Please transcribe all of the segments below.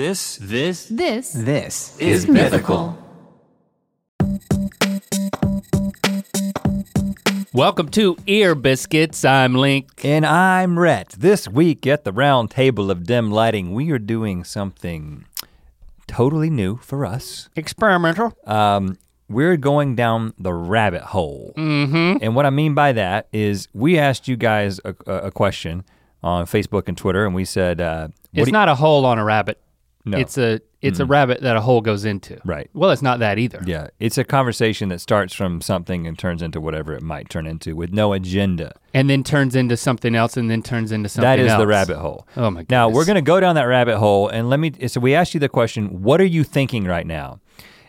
This, this This This is mythical. Welcome to Ear Biscuits. I'm Link. And I'm Rhett. This week at the round table of dim lighting, we are doing something totally new for us. Experimental. Um, we're going down the rabbit hole. Mm-hmm. And what I mean by that is we asked you guys a, a a question on Facebook and Twitter, and we said, uh, what It's do you- not a hole on a rabbit. No. It's a it's a rabbit that a hole goes into. Right. Well, it's not that either. Yeah, it's a conversation that starts from something and turns into whatever it might turn into with no agenda. And then turns into something else and then turns into something That is else. the rabbit hole. Oh my god. Now we're gonna go down that rabbit hole, and let me. So we asked you the question: What are you thinking right now?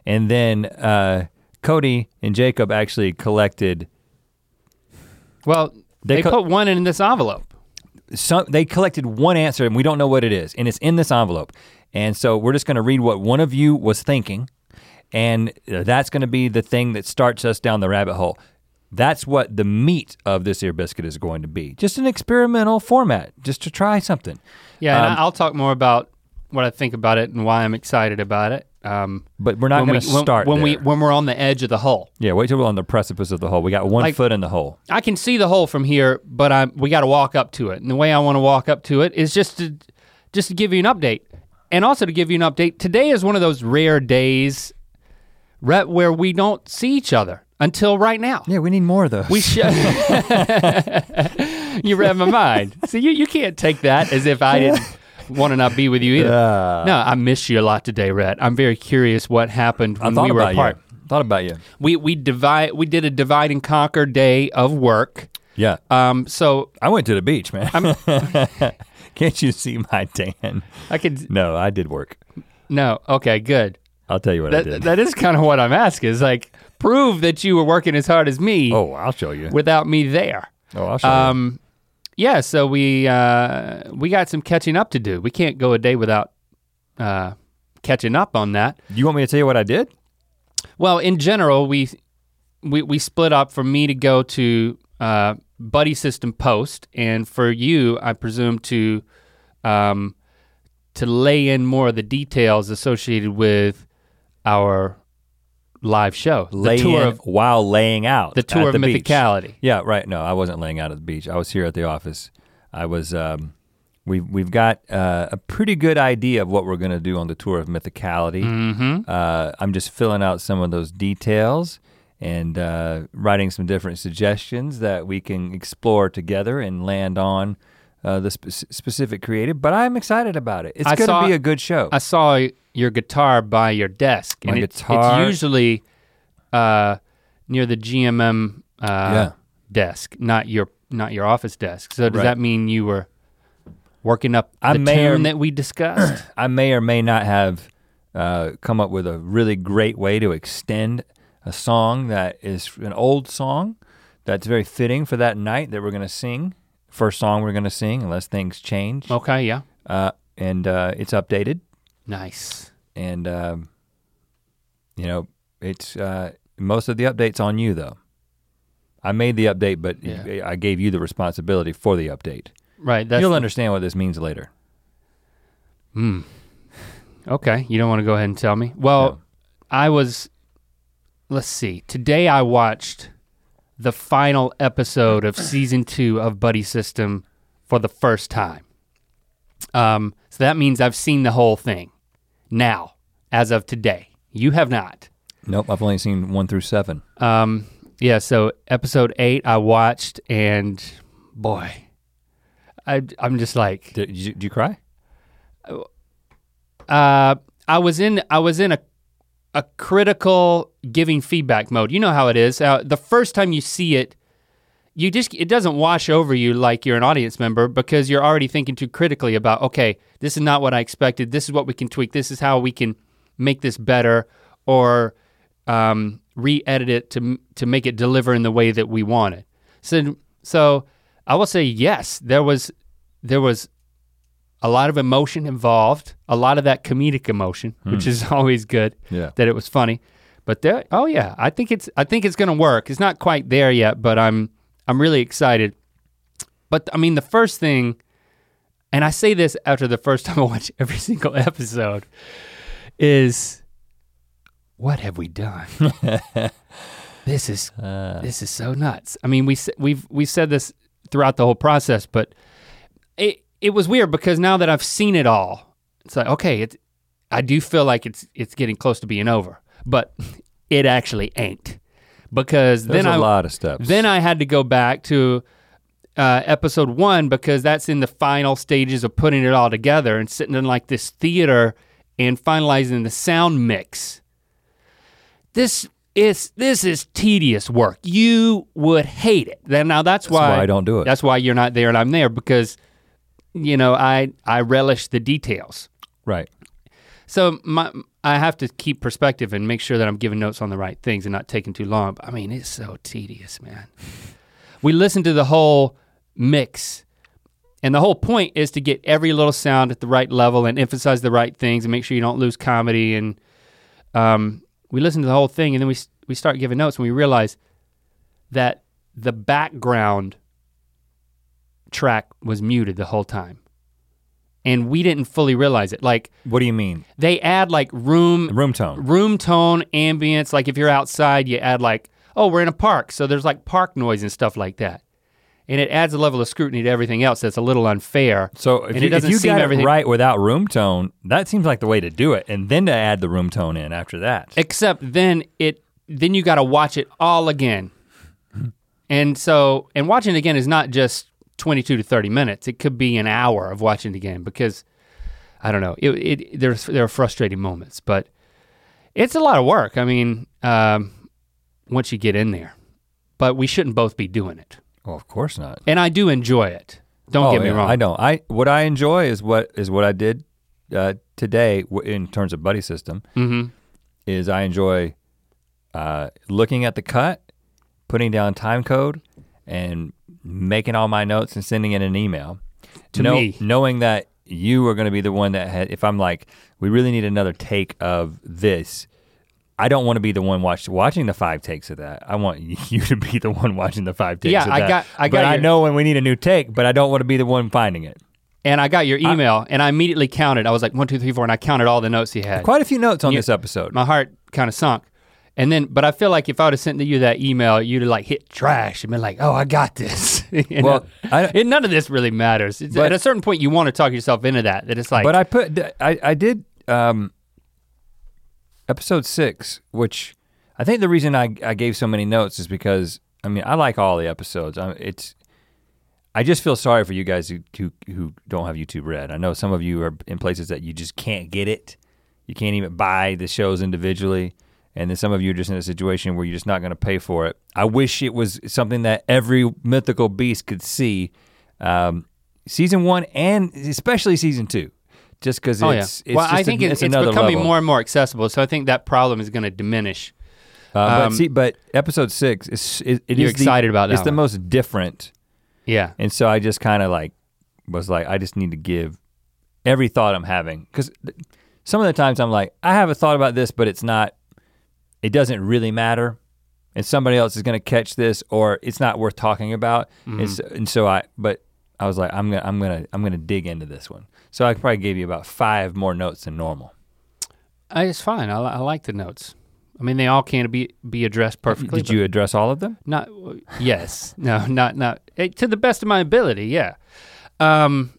And then uh, Cody and Jacob actually collected. Well, They they, co- put one in this envelope. Some they collected one answer, and we don't know what it is, and it's in this envelope. And so we're just gonna read what one of you was thinking, and that's gonna be the thing that starts us down the rabbit hole. That's what the meat of this ear biscuit is going to be. Just an experimental format, just to try something. Yeah, and Um, I'll talk more about what I think about it and why I'm excited about it. Um, But we're not we, when- start when we there. when we're on the edge of the hole. Yeah, wait till we're on the precipice of the hole. We got one Like- foot in the hole. I can see the hole from here, but I we got to walk up to it. And the way I want to walk up to it is just to just to give you an update, and also to give you an update. Today is one of those rare days, Rhett, where we don't see each other until right now. Yeah, we need more of those. We should. you read my mind. So you you can't take that as if I didn't want to not be with you either. Uh, no, I miss you a lot today, Rhett. I'm very curious what happened I when thought we were about apart. you. Thought about you. We we divide we did a divide and conquer day of work. Yeah, Um, so I went to the beach, man. Can't you see my tan? I could No, I did work. no. Okay, good. I'll tell you what I did. that is kind of what I'm asking. Is like prove that you were working as hard as me oh, I'll show you. without me there. Oh, I'll show you. Um, yeah. So we uh, we got some catching up to do. We can't go a day without uh, catching up on that. Do you want me to tell you what I did? Well, in general, we we we split up for me to go to uh, Buddy System Post, and for you, I presume to um, to lay in more of the details associated with our live show, Lay the tour in of while laying out. the tour of the beach. mythicality. Yeah, right. No, I wasn't laying out at the beach. I was here at the office. I was. Um, we've we've got uh, a pretty good idea of what we're gonna do on the tour of mythicality. Mm-hmm. Uh, I'm just filling out some of those details and uh, writing some different suggestions that we can explore together and land on uh, the spe- specific creative. But I'm excited about it. It's I going saw- to be a good show. I saw your guitar by your desk, My and it's, guitar- it's usually uh, near the GMM uh, Yeah. desk, not your not your office desk. So does Right. that mean you were working up I the may or- tune that we discussed? I may or may not have uh, come up with a really great way to extend a song that is an old song that's very fitting for that night that we're going to sing. First song we're going to sing, unless things change. okay, yeah, Uh, and uh, it's updated. nice. and um, you know it's uh, most of the updates on you though. I made the update, but Yeah. I gave you the responsibility for the update. Right, that's You'll understand what this means later. Hmm. Okay, you don't want to go ahead and tell me. Well, No. I was. Let's see. Today I watched the final episode of season two of Buddy System for the first time. Um, so that means I've seen the whole thing now, as of today. You have not. Nope, I've only seen one through seven. Um, yeah, so episode eight I watched, and boy, I, I'm just like, Did, you, did you cry? uh, I was in I was in a a critical giving feedback mode. You know how it is. Uh, the first time you see it, you just it doesn't wash over you like you're an audience member because you're already thinking too critically about okay, this is not what I expected. This is what we can tweak. This is how we can make this better or um, re-edit it to to make it deliver in the way that we want it. So so I will say yes, there was there was a lot of emotion involved, a lot of that comedic emotion, which is always good Yeah. that it was funny. But there, oh yeah, I think it's I think it's gonna work. It's not quite there yet, but I'm I'm really excited. But I mean, the first thing and I say this after the first time I watch every single episode, is what have we done? this is Uh, this is so nuts. I mean, we we've we've said this throughout the whole process, but it it was weird because now that I've seen it all, it's like okay, it's I do feel like it's it's getting close to being over, but it actually ain't because there's then a I lot of steps. then I had to go back to uh, episode one because that's in the final stages of putting it all together and sitting in like this theater and finalizing the sound mix. This is this is tedious work. You would hate it. Then now that's, That's why I don't do it. That's why you're not there and I'm there because you know I I relish the details. right. So my I have to keep perspective and make sure that I'm giving notes on the right things and not taking too long. I mean, it's so tedious, man. we listen to the whole mix. And the whole point is to get every little sound at the right level and emphasize the right things and make sure you don't lose comedy. And um, we listen to the whole thing and then we we start giving notes and we realize that the background track was muted the whole time. And we didn't fully realize it. Like What do you mean? they add like room Room tone. room tone ambience like if you're outside you add like oh we're in a park so there's like park noise and stuff like that and it adds a level of scrutiny to everything else that's a little unfair So if And you, it doesn't if you seem got everything- it right without room tone, that seems like the way to do it, and then to add the room tone in after that. except then it then you got to watch it all again and so and watching it again is not just 22 to 30 minutes it could be an hour of watching the game because i don't know it, it there's there are frustrating moments but it's a lot of work i mean um, once you get in there but we shouldn't both be doing it oh, of course not. and i do enjoy it don't oh, get me yeah, wrong I don't. I what I enjoy is what is what I did uh, today w- in terms of buddy system. hmm Is I enjoy uh, looking at the cut, putting down time code, and making all my notes and sending in an email. To Know- me. knowing that you are going to be the one that had. If I'm like, we really need another take of this. I don't want to be the one watch, watching the five takes of that. I want you to be the one watching the five takes Yeah, of I that. got- I got. but got I know when we need a new take, but I don't want to be the one finding it. and i got your email and i immediately counted i was like one two three four and i counted all the notes he had Quite a few notes on You- this episode. my heart kind of sunk. And then, but I feel like if I would have sent to you that email, you'd have like hit trash and been like, "Oh, I got this." You Well, know? I- and none of this really matters. It's, But- at a certain point, you want to talk yourself into that. That it's like, but I put I I did um episode six, which I think the reason I I gave so many notes is because I mean I like all the episodes. I, it's I just feel sorry for you guys who, who who don't have YouTube Red. I know some of you are in places that you just can't get it. You can't even buy the shows individually. And then some of you are just in a situation where you're just not going to pay for it. I wish it was something that every mythical beast could see. Um, season one and especially season two, just because oh it's, yeah. it's well, I a- think it's, it's it's becoming level. more and more accessible. So I think that problem is going to diminish. Uh, but um, see, but episode six is it, it You're is the- excited about that It's the most different, Yeah. and so I just kind of like was like I just need to give every thought I'm having because some of the times I'm like I have a thought about this, but it's not. It doesn't really matter, and somebody else is going to catch this, or it's not worth talking about. Mm-hmm. And, so, and so I, but I was like I'm gonna I'm gonna I'm gonna dig into this one. So I probably gave you about five more notes than normal. Uh, it's fine. I, I like the notes. I mean, they all can be be addressed perfectly. Did you address all of them? Not yes, no, not not eh, to the best of my ability. Yeah, um,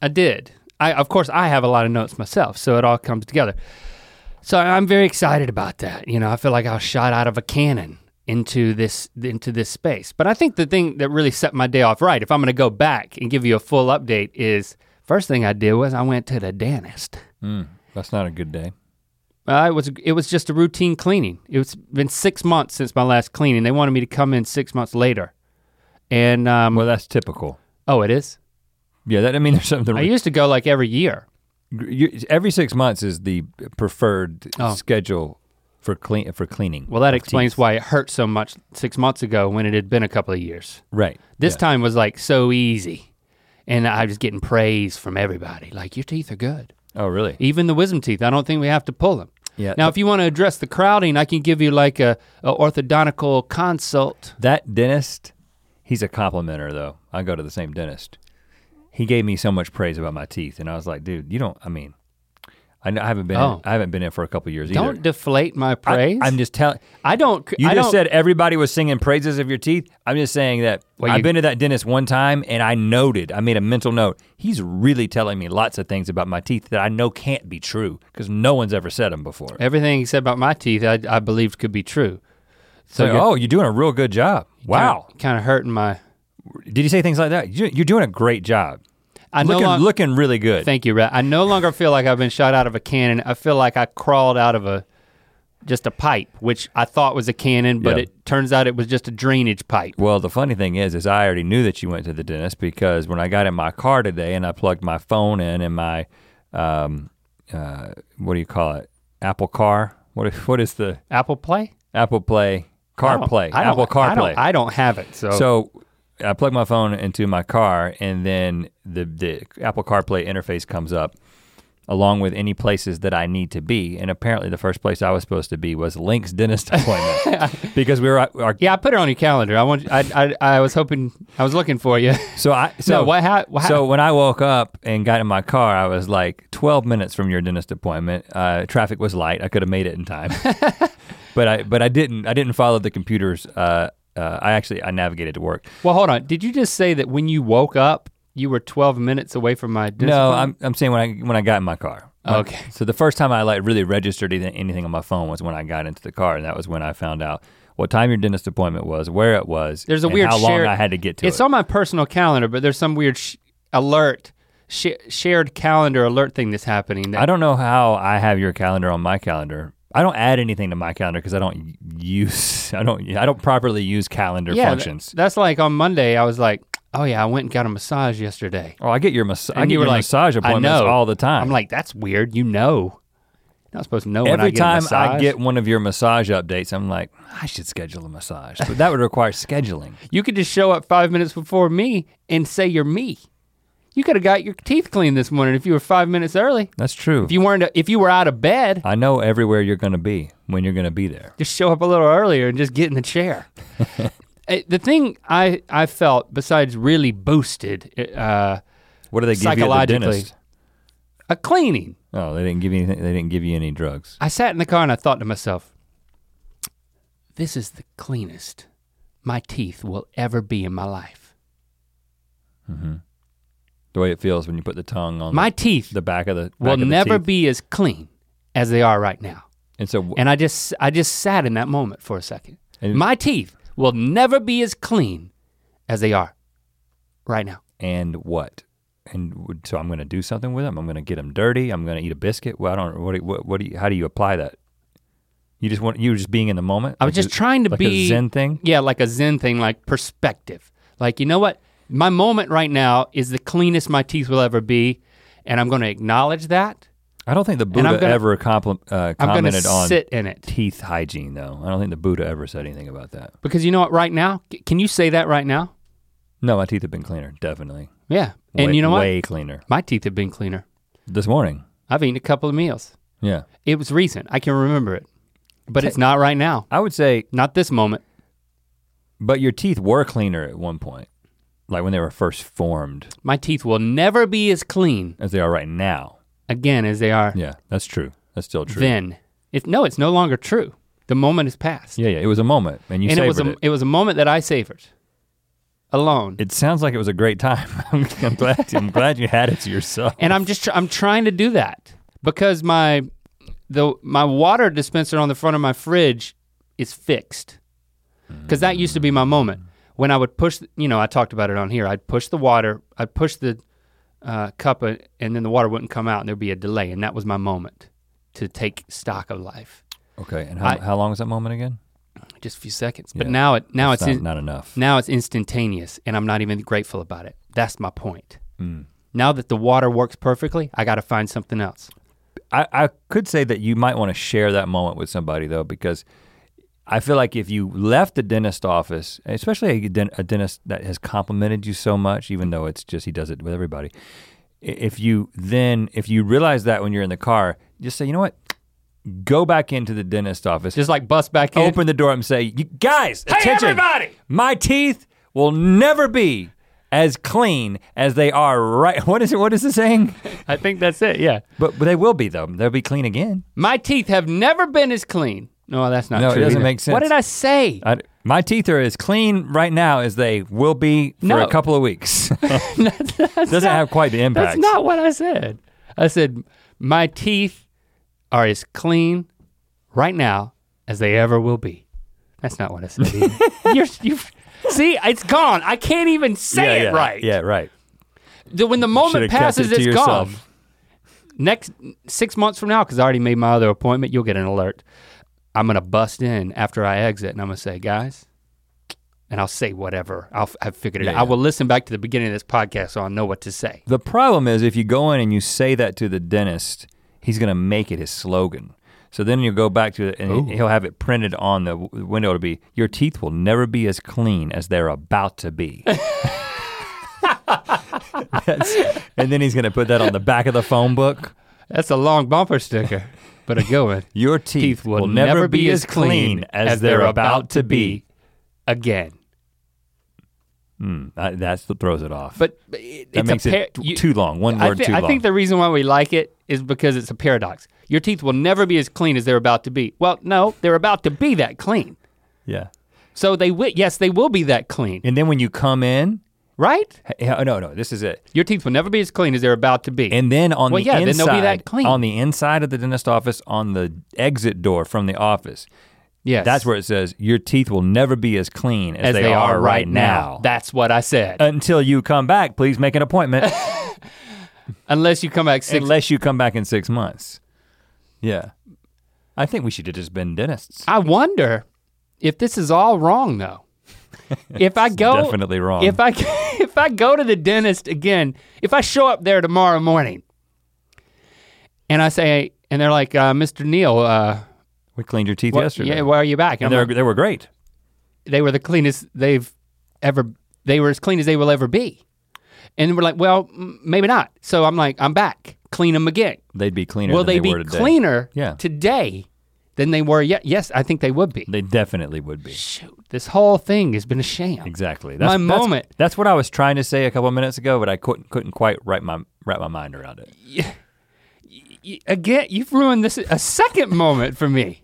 I did. I of course I have a lot of notes myself, so it all comes together. So I'm very excited about that. You know, I feel like I was shot out of a cannon into this into this space. But I think the thing that really set my day off right, if I'm going to go back and give you a full update, is first thing I did was I went to the dentist. Mm, that's not a good day. Uh, it was it was just a routine cleaning. It's been six months since my last cleaning. They wanted me to come in six months later, and um, Well, that's typical. oh, it is. Yeah, that I mean, there's something. I used to go like every year. You, every six months is the preferred Oh. schedule for clean for cleaning. Well, that explains teeth. why it hurt so much six months ago when it had been a couple of years. Right. This yeah. time was like so easy, and I was getting praise from everybody. Like your teeth are good, Oh, really? even the wisdom teeth. I don't think we have to pull them. Yeah. Now, if you want to address the crowding, I can give you like a, a orthodontical consult. that dentist, he's a complimenter though. I go to the same dentist. He gave me so much praise about my teeth, and I was like, dude, you don't. I mean, I, I haven't been. Oh. In, I haven't been in for a couple years either. Don't deflate my praise. I'm just telling. I don't. You I just don't, said everybody was singing praises of your teeth. I'm just saying that Well, I've you- been to that dentist one time and I noted, I made a mental note. He's really telling me lots of things about my teeth that I know can't be true because no one's ever said them before. everything he said about my teeth. I, I believed could be true. So, you're- oh, you're doing a real good job. Wow. Kind of hurting my. Did you say things like that? You- You're doing a great job. I no looking, longer. looking really good. Thank you, Rhett. I no longer feel like I've been shot out of a cannon. I feel like I crawled out of a just a pipe, which I thought was a cannon, but Yeah. it turns out it was just a drainage pipe. Well, the funny thing is, is I already knew that you went to the dentist because when I got in my car today and I plugged my phone in and my, um, uh, what do you call it? Apple Car. What is, what is the Apple Play? Apple Play? CarPlay. Apple I don't, I don't have it, so. So I plug my phone into my car and then the, the Apple CarPlay interface comes up along with any places that I need to be. And apparently the first place I was supposed to be was Link's dentist appointment because we were our, yeah, I put it on your calendar. I want. I, I, I was hoping. I was looking for you. so I so no, what? How? what So when I woke up and got in my car, I was like 12 minutes from your dentist appointment. Uh, traffic was light. I could have made it in time, but I but I didn't. I didn't follow the computers. Uh, uh, I actually I navigated to work. well, hold on. Did you just say that when you woke up, you were 12 minutes away from my? dentist No. I'm I'm saying when I when I got in my car. Okay. So the first time I like really registered anything, anything on my phone was when I got into the car, and that was when I found out what time your dentist appointment was, where it was, There's a and weird how long shared- I had to get to It's it. on my personal calendar, but there's some weird sh- alert, sh- shared calendar alert thing that's happening. That I don't know how I have your calendar on my calendar. I don't add anything to my calendar because I don't use I don't I don't properly use calendar yeah, th- functions. that's like on Monday. I was like, oh yeah, I went and got a massage yesterday. Oh, I get your massage. I get you your like, massage "I appointments know." all the time. I'm like, that's weird. You know, you're not supposed to know when I every get a time I get one of your massage updates, I'm like, I should schedule a massage, but that would require scheduling. You could just show up five minutes before me and say you're me. You could have got your teeth cleaned this morning if you were five minutes early. That's true. If you weren't, if you were out of bed, I know everywhere you're going to be when you're going to be there. just show up a little earlier and just get in the chair. Eh, the thing I I felt besides really boosted, uh, What do they give you at the dentist? a cleaning. Oh, they didn't give you anything. They didn't give you any drugs. I sat in the car and I thought to myself, this is the cleanest my teeth will ever be in my life. The way it feels when you put the tongue on My teeth the back of the back will of the never teeth. be as clean as they are right now. And so, And I just I just sat in that moment for a second. And- My teeth will never be as clean as they are right now. and what? And so I'm going to do something with them. I'm going to get them dirty. I'm going to eat a biscuit. Well, I don't. What? do you- What? what do you, how do you apply that? You just want you were just being in the moment. I was Like just a- trying to like be a Zen thing. Yeah, like a Zen thing, like perspective. Like, you know what? My moment right now is the cleanest my teeth will ever be, and I'm gonna acknowledge that. I don't think the Buddha gonna- ever uh, commented on sit in it. teeth hygiene, though. I don't think the Buddha ever said anything about that. Because you know what, right now, can you say that right now? No, my teeth have been cleaner, definitely. Yeah. And Way- you know what? Way cleaner. My teeth have been cleaner. This morning. I've eaten a couple of meals. Yeah. It was recent. I can remember it. But it's not right now. I would say, Not this moment. but your teeth were cleaner at one point, like when they were first formed, My teeth will never be as clean as they are right now. again as they are Yeah, that's true. That's still true. then. It, no, it's no longer true. The moment has passed. yeah, yeah. It was a moment, and you and it savored was it. a, it was a moment that I savored. Alone. It sounds like it was a great time. I'm, I'm glad. I'm glad you had it to yourself. and I'm just tr- I'm trying to do that because my the my water dispenser on the front of my fridge is fixed. Cuz that used to be my moment when I would push, you know, I talked about it on here. I'd push the water, I'd push the uh, cup uh, and then the water wouldn't come out and there'd be a delay and that was my moment to take stock of life. Okay, and how, I- how long was that moment again? Just a few seconds. But now it now it's not, in, not enough. now it's instantaneous and I'm not even grateful about it. That's my point. Mm. Now that the water works perfectly, I got to find something else. I, I could say that you might want to share that moment with somebody though, because I feel like if you left the dentist office, especially a, a dentist that has complimented you so much, even though it's just he does it with everybody, if you then if you realize that when you're in the car, just say, you know what, go back into the dentist office, Just like bust back in. open the door and say, you guys, Hey, attention, everybody! my teeth will never be as clean as they are right. What is it? What is the saying? I think that's it. Yeah. But, but they will be though. They'll be clean again. My teeth have never been as clean. No, that's not true. No, it doesn't either. make sense. What did I say? I, my teeth are as clean right now as they will be for No. a couple of weeks. That's Doesn't not- have quite the impact. That's not what I said. I said my teeth are as clean right now as they ever will be. That's not what I said. either. You're, you see, it's gone. I can't even say yeah, it yeah, right. Yeah, right. The- when the moment Should've kept passes, it to it's yourself. gone. Next six months from now, because I already made my other appointment, you'll get an alert. I'm gonna bust in after I exit, and I'm gonna say, guys, and I'll say whatever. I'll have figured it Yeah, out. I will listen back to the beginning of this podcast, so I'll know what to say. The problem is if you go in and you say that to the dentist, he's gonna make it his slogan. So then you go back to it and Ooh. he'll have it printed on the window to be, your teeth will never be as clean as they're about to be. And then he's gonna put that on the back of the phone book. That's a long bumper sticker, but a good one. Your teeth, will, never be as clean as they're about to be. again. Mm, that- throws it off. But it, that it's makes a par- it you- too long. One word thi- too I long. I think the reason why we like it is because it's a paradox. Your teeth will never be as clean as they're about to be. Well, no, they're about to be that clean. yeah. So they will. Yes, they will be that clean, And then when you come in, right? hey, oh, no, no, this is it. Your teeth will never be as clean as they're about to be. And then on Well, the yeah, then inside, they'll be that clean. on the inside of the dentist office, on the exit door from the office, yes, that's where it says your teeth will never be as clean as, they, are, right now. That's what I said. Until you come back, please make an appointment. Unless you come back six. unless you come back in six months. Yeah. I think we should have just been dentists. I wonder if this is all wrong though. if I go Definitely wrong. If I if I go to the dentist again, if I show up there tomorrow morning, and I say, and they're like, uh, Mr. Neal, uh, we cleaned your teeth what- yesterday. yeah, why are you back? and were, like, they were great. they were the cleanest they've ever. They were as clean as they will ever be. And we're like, well, m- maybe not. So I'm like, I'm back. Clean them again. They'd be cleaner Will than they, they, be were today. cleaner Yeah. today than they were yet? Yes, I think they would be. They definitely would be. Shoot, this whole thing has been a sham. Exactly. My that's, moment. That's what I was trying to say a couple of minutes ago, but I couldn't couldn't quite wrap my wrap my mind around it. Again, you've ruined this a second moment for me.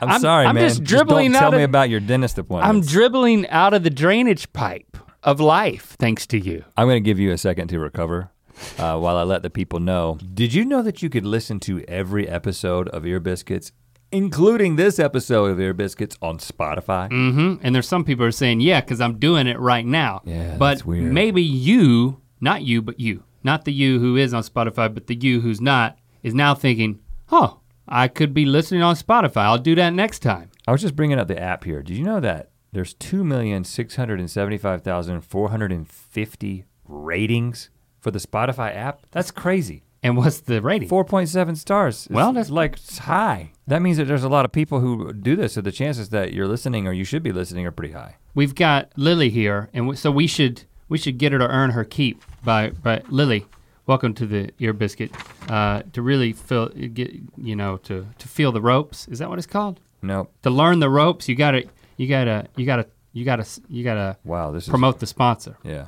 I'm, I'm- sorry, I'm man. just dribbling don't tell out me about your dentist appointment. I'm dribbling out of the drainage pipe of life thanks to you. I'm going to give you a second to recover uh, while I let the people know. Did you know that you could listen to every episode of Ear Biscuits, including this episode of Ear Biscuits, on Spotify? Mm-hmm. And there's some people are saying, yeah, because I'm doing it right now. Yeah, but maybe you, not you, but you, not the you who is on Spotify, but the you who's not, is now thinking, oh, I could be listening on Spotify. I'll do that next time. I was just bringing up the app here. Did you know that there's 2,675,450 ratings for the Spotify app? That's crazy. And what's the rating? 4.7 stars. It's Well, that's- like high. That means that there's a lot of people who do this, so the chances that you're listening or you should be listening are pretty high. We've got Lily here, and w- so we should we should get her to earn her keep by by Lily. Welcome to the ear biscuit. Uh, to really feel get you know to to feel the ropes. Is that what it's called? Nope. To learn the ropes, you gotta you gotta you gotta you gotta you gotta Wow, this is promote the sponsor. Yeah.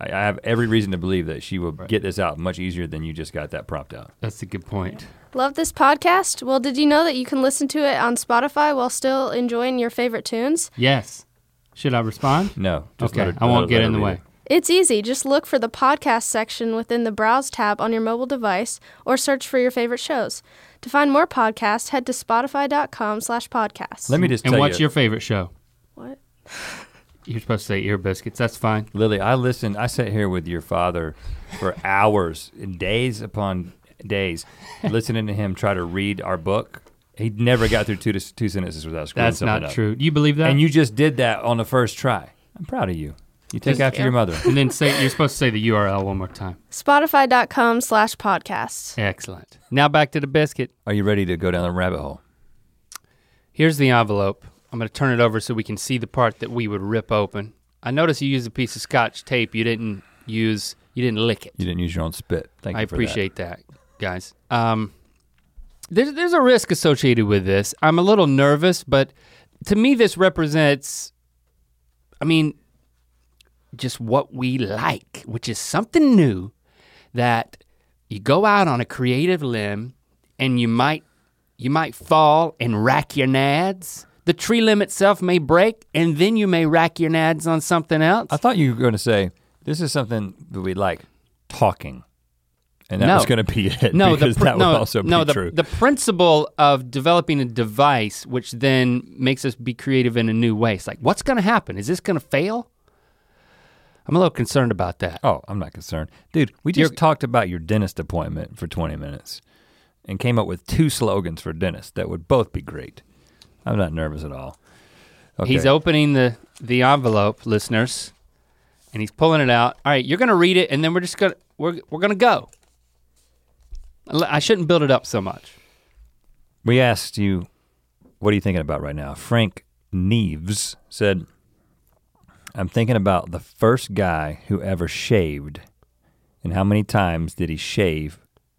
I, I have every reason to believe that she will get this out much easier than you just got that prompt out. That's a good point. Love this podcast? Well, did you know that you can listen to it on Spotify while still enjoying your favorite tunes? Yes. Should I respond? No. Just okay, let her- I won't her- get in the way. it. It's easy. Just look for the podcast section within the Browse tab on your mobile device or search for your favorite shows. To find more podcasts, head to spotify.com slash podcasts. Let me just And tell what's you, your favorite show? What? You're supposed to say ear biscuits. That's fine. Lily, I listened, I sat here with your father for hours, and days upon days, listening to him try to read our book. He never got through two, two sentences without screwing That's something not up. true. You believe that? And you just did that on the first try. I'm proud of you. You take Just- after your mother. and then say you're supposed to say the URL one more time. Spotify.com slash podcasts. Excellent. Now back to the biscuit. Are you ready to go down the rabbit hole? Here's the envelope. I'm gonna turn it over so we can see the part that we would rip open. I noticed you used a piece of scotch tape. You didn't use, you didn't lick it. You didn't use your own spit. Thank I you for appreciate that. guys. Um, there's there's a risk associated with this. I'm a little nervous, but to me this represents. I mean, just what we like, which is something new that you go out on a creative limb and you might you might fall and rack your nads. The tree limb itself may break and then you may rack your nads on something else. I thought you were going to say this is something that we like talking, and that No. was going to be it. no, because pr- that would no, also no, be the, true. the principle of developing a device which then makes us be creative in a new way. It's like, what's gonna happen? Is this gonna fail? I'm a little concerned about that. oh, I'm not concerned, dude. We just You're- talked about your dentist appointment for 20 minutes, and came up with two slogans for dentists that would both be great. I'm not nervous at all. Okay. He's opening the the envelope, listeners, and he's pulling it out. All right, you're gonna read it, and then we're just gonna we're we're gonna go. I shouldn't build it up so much. We asked you, what are you thinking about right now? Frank Neves said, I'm thinking about the first guy who ever shaved, and how many times did he shave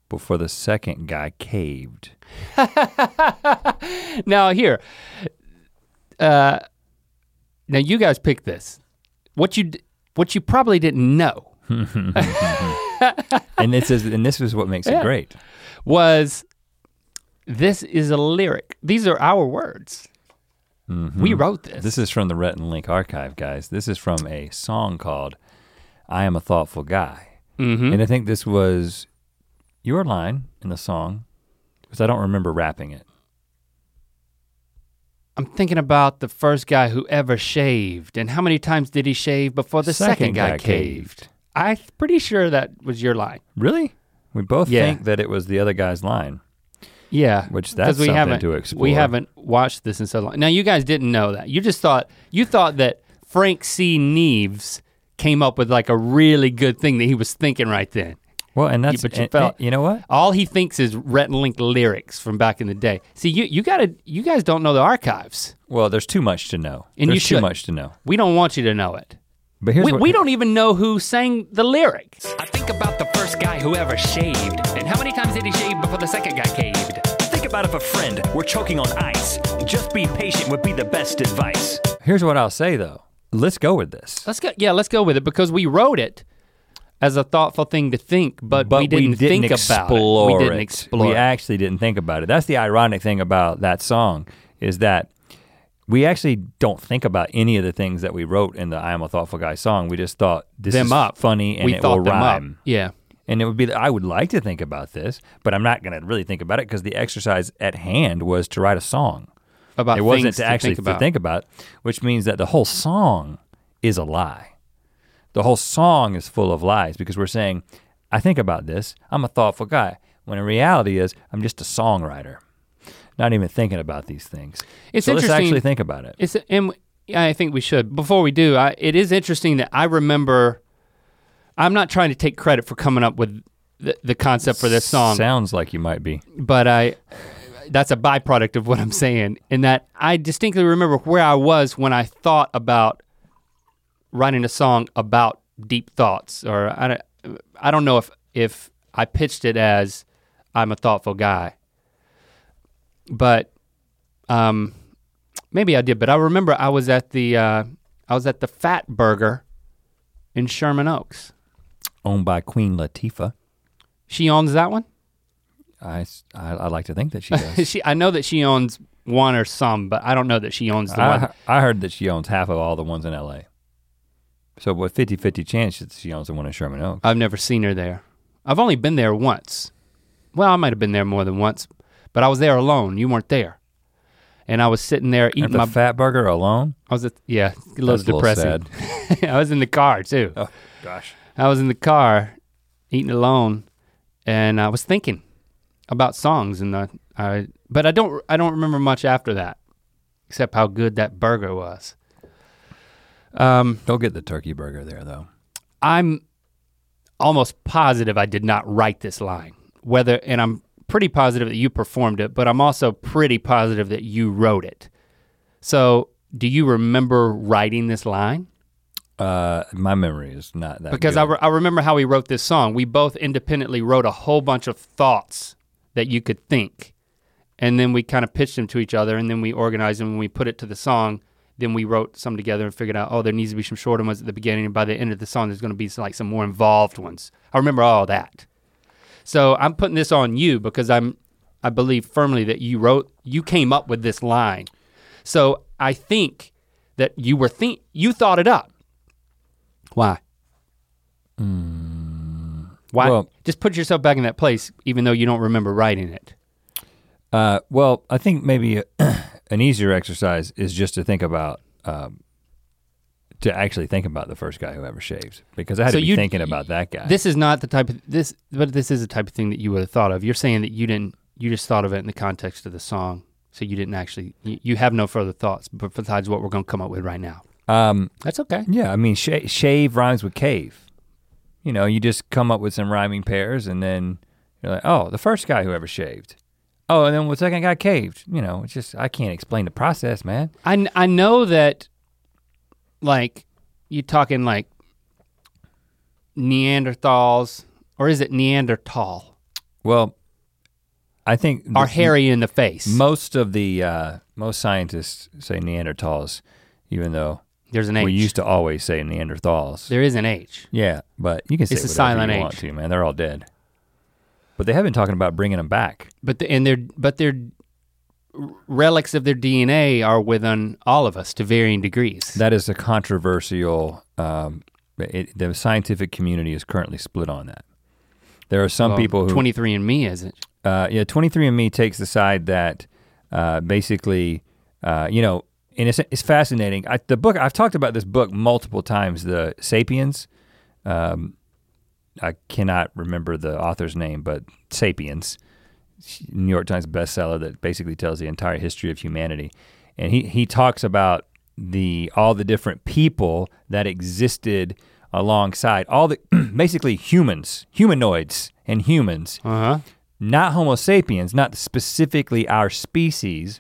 before the second guy caved? Now here, uh, now you guys pick this. What you what you probably didn't know And this is and this is what makes Yeah. it great. was this is a lyric. These are our words. We wrote this. This is from the Rhett and Link archive, guys. This is from a song called I Am a Thoughtful Guy. Mhm. And I think this was your line in the song, because I don't remember rapping it. I'm thinking about the first guy who ever shaved, and how many times did he shave before the second, guy, caved? I'm pretty sure that was your line. Really? We both Yeah. think that it was the other guy's line, Yeah, which that's we something haven't to explore. we haven't watched this in so long. Now you guys didn't know that. You just thought you thought that Frank C. Neves came up with like a really good thing that he was thinking right then. Well, and that's but you and- felt- and you know what? All he thinks is Rhett and Link lyrics from back in the day. See, you you gotta you guys don't know the archives. Well, there's too much to know. And you there's too much to know. We don't want you to know it. But here's We, what we don't even know who sang the lyric. I think about the first guy who ever shaved. And how many times did he shave before the second guy caved? Think about if a friend were choking on ice. Just be patient would be the best advice. Here's what I'll say though. Let's go with this. Let's go. Yeah, let's go with it because we wrote it as a thoughtful thing to think, but, But we didn't, think explore about it. We didn't explore. it. We actually didn't think about it. That's the ironic thing about that song is that we actually don't think about any of the things that we wrote in the I Am a Thoughtful Guy song. We just thought this them is up. funny and we it will rhyme. up. Yeah. And it would be I would like to think about this, but I'm not going to really think about it because the exercise at hand was to write a song. About it wasn't to actually think about. to think about, which means that the whole song is a lie. The whole song is full of lies because we're saying, I think about this, I'm a thoughtful guy, when in reality is I'm just a songwriter. Not even thinking about these things. It's so let's actually think about it. It's and I think we should. Before we do, I, it is interesting that I remember. I'm not trying to take credit for coming up with the, the concept for this song, Sounds like you might be. but I. That's a byproduct of what I'm saying, in that I distinctly remember where I was when I thought about writing a song about deep thoughts, or I don't, I don't know if if I pitched it as I'm a thoughtful guy, but um, maybe I did. But I remember I was at the uh, I was at the Fatburger in Sherman Oaks. Owned by Queen Latifah. She owns that one. I I like to think that she does. she I know that she owns one or some, but I don't know that she owns the one. I, I heard that she owns half of all the ones in LA. So with 50-50 chance that she owns the one in Sherman Oaks. I've never seen her there. I've only been there once. Well, I might have been there more than once, but I was there alone. You weren't there. And I was sitting there At eating the my Fat Burger alone? I was at, yeah, a little That's a little depressing. I was in the car too. Oh gosh. I was in the car eating alone and I was thinking about songs and the, I but I don't I don't remember much after that except how good that burger was. Um Don't get the turkey burger there though. I'm almost positive I did not write this line. Whether and I'm pretty positive that you performed it, but I'm also pretty positive that you wrote it. So, do you remember writing this line? Uh, my memory is not that Because I, re- I remember how we wrote this song. We both independently wrote a whole bunch of thoughts that you could think. And then we kind of pitched them to each other and then we organized them and we put it to the song then we wrote some together and figured out, oh, there needs to be some shorter ones at the beginning, and by the end of the song, there's gonna be some, like some more involved ones. I remember all that. So I'm putting this on you because I'm, I believe firmly that you wrote, you came up with this line. So I think that you were think, you thought it up. Why? Mm, Why? Well- Just put yourself back in that place, even though you don't remember writing it. Uh, well, I think maybe an easier exercise is just to think about, um, to actually think about the first guy who ever shaved, because I had So to be you- thinking about that guy. This is not the type of this, but this is the type of thing that you would have thought of. You're saying that you didn't, you just thought of it in the context of the song, so you didn't actually, you, you have no further thoughts, besides what we're going to come up with right now. um, That's okay. yeah, I mean, sh- shave rhymes with cave. You know, you just come up with some rhyming pairs, and then you're like, oh, the first guy who ever shaved. Oh, and then the second guy caved. You know, it's just I can't explain the process, man. I kn- I know that, like, you talking like Neanderthals, or is it Neanderthal? Well, I think Are the- hairy in the face? Most of the uh, most scientists say Neanderthals, even though There's an H. we used to always say Neanderthals. there is an H. yeah, but you can say It's a silent you H. want to, man. They're all dead. But they have been talking about bringing them back. But the, and their but their relics of their DNA are within all of us to varying degrees. That is a controversial. Um, it, the scientific community is currently split on that. There are some Well, people who 23andMe isn't. uh, yeah, 23andMe takes the side that uh, basically, uh, you know, and it's, it's fascinating. I, the book, I've talked about this book multiple times, The Sapiens. Um, I cannot remember the author's name, but Sapiens, New York Times bestseller that basically tells the entire history of humanity. And he, he talks about the all the different people that existed alongside all the basically humans, humanoids and humans Uh huh. not Homo sapiens, not specifically our species,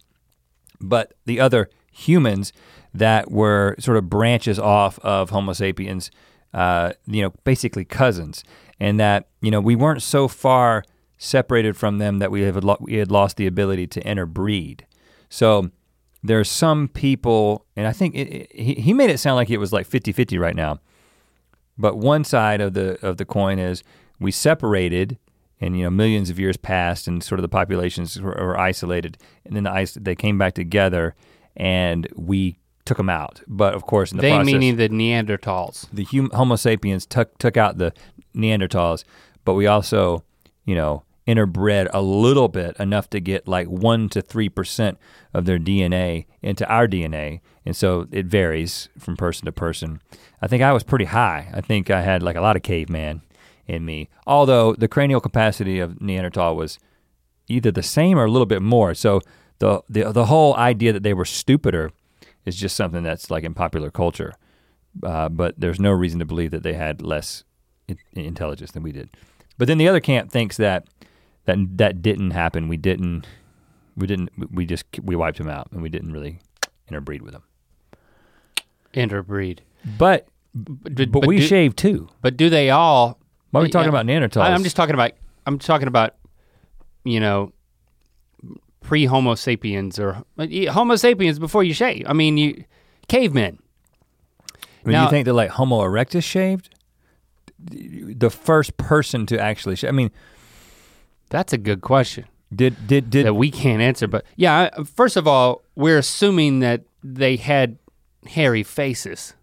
but the other humans that were sort of branches off of Homo sapiens, uh, you know, basically cousins, and that you know we weren't so far separated from them that we have lo- we had lost the ability to interbreed. So there are some people, and I think it, it, he, he made it sound like it was like 50-50 right now. But one side of the of the coin is we separated, and you know millions of years passed, and sort of the populations were, were isolated, and then the ice they came back together, and we took them out. But of course, in the They process, meaning the Neanderthals. the hum, Homo sapiens took took out the Neanderthals, but we also, you know, interbred a little bit enough to get like one to three percent of their DNA into our DNA, and so it varies from person to person. I think I was pretty high. I think I had like a lot of caveman in me, although the cranial capacity of Neanderthal was either the same or a little bit more. So the the the whole idea that they were stupider is just something that's like in popular culture uh, but there's no reason to believe that they had less in- intelligence than we did. But then the other camp thinks that that that didn't happen. We didn't. We didn't. We just we wiped them out, and we didn't really interbreed with them. Interbreed. But But, but, we do, shaved too. But do they all? Why are we talking Yeah. about Neanderthals? I'm just talking about. I'm talking about. You know, pre Homo sapiens or uh, Homo sapiens before you shave. I mean, you cavemen. I mean, now- you think that like Homo erectus shaved? The first person to actually shave. I mean, That's a good question did did did that we can't answer. But yeah, first of all, we're assuming that they had hairy faces.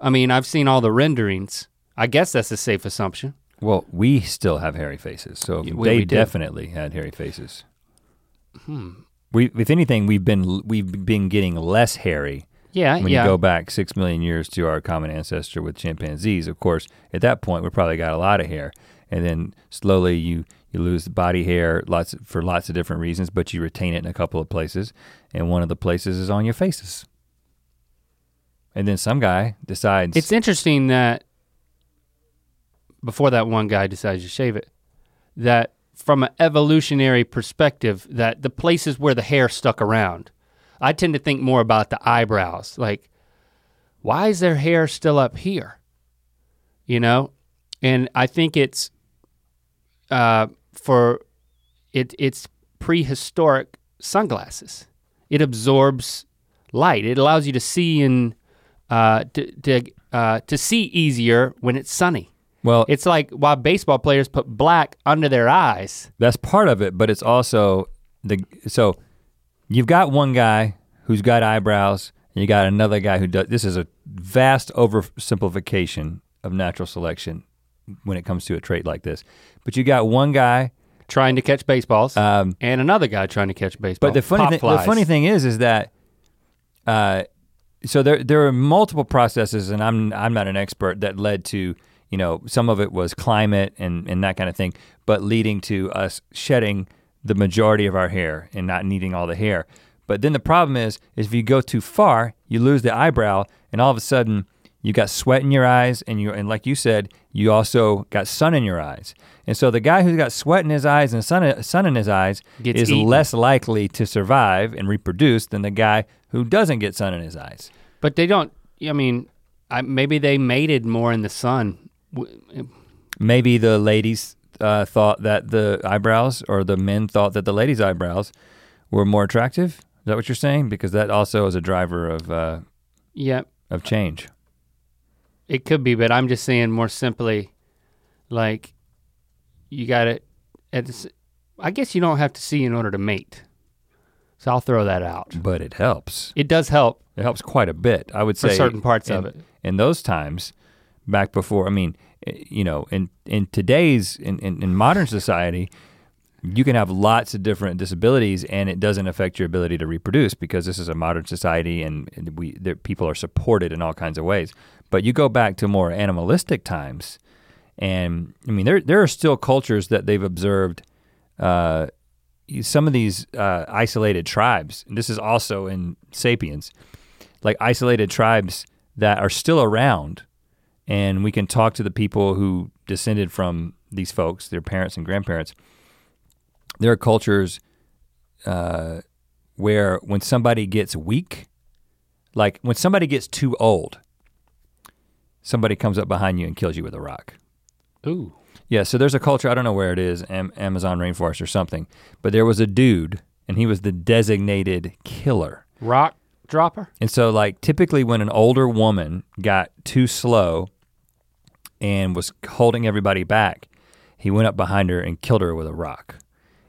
I mean, I've seen all the renderings. I guess that's a safe assumption. well, we still have hairy faces, so Yeah, we- they we definitely had hairy faces. Hmm. We, if anything, we've been we've been getting less hairy Yeah, when yeah. you go back six million years to our common ancestor with chimpanzees, of course, at that point we probably got a lot of hair, and then slowly you you lose the body hair lots for lots of different reasons, but you retain it in a couple of places, and one of the places is on your faces. And then some guy decides It's interesting that before that one guy decides to shave it, that from an evolutionary perspective, that the places where the hair stuck around, I tend to think more about the eyebrows. Like, why is their hair still up here? You know, and I think it's uh, for it. It's prehistoric sunglasses. It absorbs light. It allows you to see in uh, to to uh, to see easier when it's sunny. Well, It's like why baseball players put black under their eyes. That's part of it, but it's also the so you've got one guy who's got eyebrows, and you got another guy who does. This is a vast oversimplification of natural selection when it comes to a trait like this. But you got one guy, Trying to catch baseballs, um, and another guy trying to catch baseballs. but the funny thing, the funny thing is, is that, uh, so there there are multiple processes, and I'm I'm not an expert that led to you know some of it was climate and and that kind of thing, but leading to us shedding the majority of our hair and not needing all the hair. But then the problem is, is if you go too far, you lose the eyebrow, and all of a sudden you got sweat in your eyes, and you and like you said, you also got sun in your eyes. And so the guy who's got sweat in his eyes and sun, sun in his eyes Gets is eaten. less likely to survive and reproduce than the guy who doesn't get sun in his eyes. But they don't. I mean, I, maybe they mated more in the sun. Maybe the ladies uh, thought that the eyebrows, or the men thought that the ladies' eyebrows were more attractive. Is that what you're saying? Because that also is a driver of uh, Yeah, of change. it could be, but I'm just saying more simply, like, you got to. I guess you don't have to see in order to mate. So I'll throw that out. But it helps. It does help It helps quite a bit. I would for say certain parts in, of it. in those times, back before. I mean, eh, you know, in in today's in, in, in modern society, you can have lots of different disabilities, and it doesn't affect your ability to reproduce because this is a modern society, and, we there, people are supported in all kinds of ways. But you go back to more animalistic times, and I mean, there there are still cultures that they've observed. Uh, some of these uh, isolated tribes, and this is also in Sapiens, like isolated tribes that are still around, and we can talk to the people who descended from these folks, their parents and grandparents. There are cultures uh, where when somebody gets weak, like when somebody gets too old, somebody comes up behind you and kills you with a rock. Ooh. Yeah, so there's a culture, I don't know where it is, Am- Amazon rainforest or something, but there was a dude and he was the designated killer. Rock dropper? And so like typically when an older woman got too slow and was holding everybody back, he went up behind her and killed her with a rock.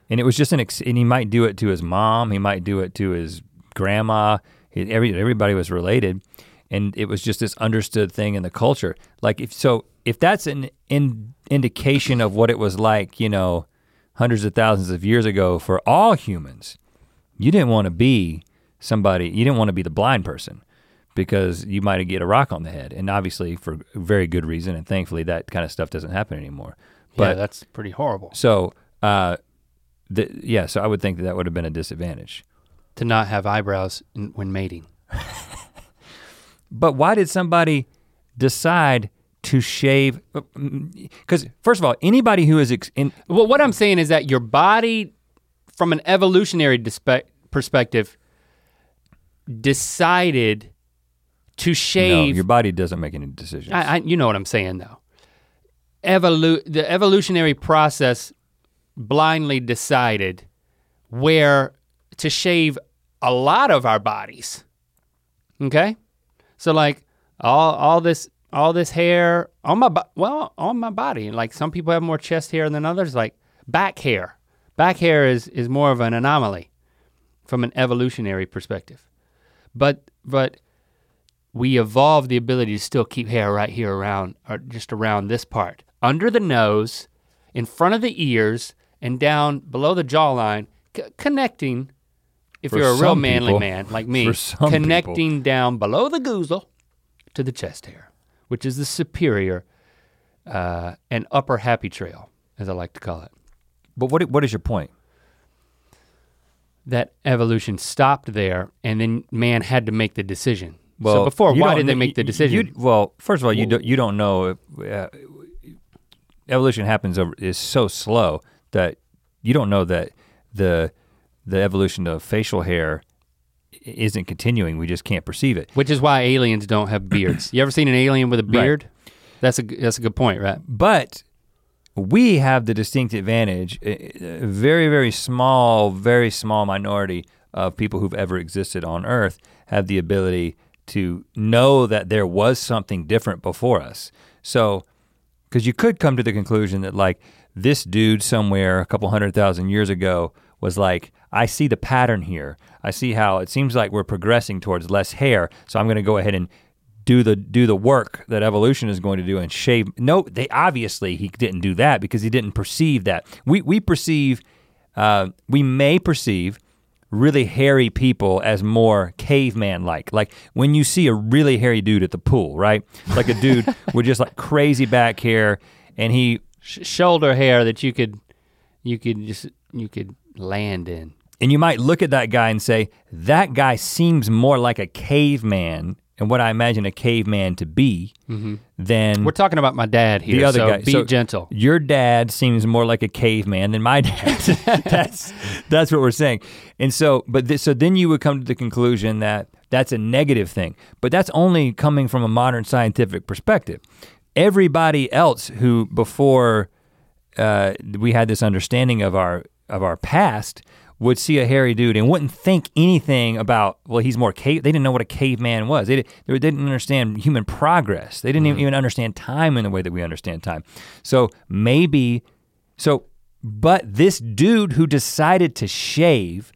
And it was just an ex- and he might do it to his mom, he might do it to his grandma, he, every everybody was related and it was just this understood thing in the culture. Like if so if that's an in, indication of what it was like, you know, hundreds of thousands of years ago for all humans, you didn't want to be somebody, you didn't want to be the blind person because you might get a rock on the head. And obviously for very good reason and thankfully that kind of stuff doesn't happen anymore. yeah, But that's pretty horrible. so uh the, yeah, so I would think that that would have been a disadvantage. To not have eyebrows in, when mating. But why did somebody decide to shave cuz first of all, anybody who is ex- in Well, what I'm saying is that your body, from an evolutionary dispe- perspective, decided to no, shave. your body doesn't make any decisions. I, I, you know what I'm saying, though. Evolu- the evolutionary process blindly decided where to shave a lot of our bodies. Okay, so like all all this all this hair on my bo- well on my body, like some people have more chest hair than others. Like back hair, back hair is is more of an anomaly from an evolutionary perspective. But but we evolved the ability to still keep hair right here around or just around this part. Under the nose, in front of the ears, and down below the jawline, c- connecting if For you're a real manly people- man like me, connecting down below the goozle to the chest hair, which is the superior uh, and upper happy trail, as I like to call it. but what what is your point? That evolution stopped there, and then man had to make the decision. So Well, before, you why did they make the decision? you- well, first of all, you don't you don't know. If, uh, evolution happens over is so slow that you don't know that the the evolution of facial hair isn't continuing. We just can't perceive it. Which is why aliens don't have beards. you ever seen an alien with a Right. beard? That's a that's a good point, right? But we have the distinct advantage, a a very very small, very small minority of people who've ever existed on Earth have the ability to know that there was something different before us. So, because you could come to the conclusion that like this dude somewhere a couple hundred thousand years ago was like, I see the pattern here. I see how it seems like we're progressing towards less hair. So I'm gonna go ahead and do the do the work that evolution is going to do and shave. No, they obviously he didn't do that because he didn't perceive that. We we perceive, uh, we may perceive really hairy people as more caveman like. Like when you see a really hairy dude at the pool, right? Like a dude with just like crazy back hair, and he Sh- shoulder hair that you could, you could just you could land in. and you might look at that guy and say that guy seems more like a caveman and what I imagine a caveman to be then We're talking about my dad here, the other so guy. be So gentle. Your dad seems more like a caveman than my dad. that's that's what we're saying. And so, but th- so then you would come to the conclusion that that's a negative thing. But that's only coming from a modern scientific perspective. Everybody else who before uh, we had this understanding of our of our past would see a hairy dude and wouldn't think anything about well he's more cave they didn't know what a caveman was. They, they didn't understand human progress. They didn't mm-hmm. even understand time in the way that we understand time. So maybe so but this dude who decided to shave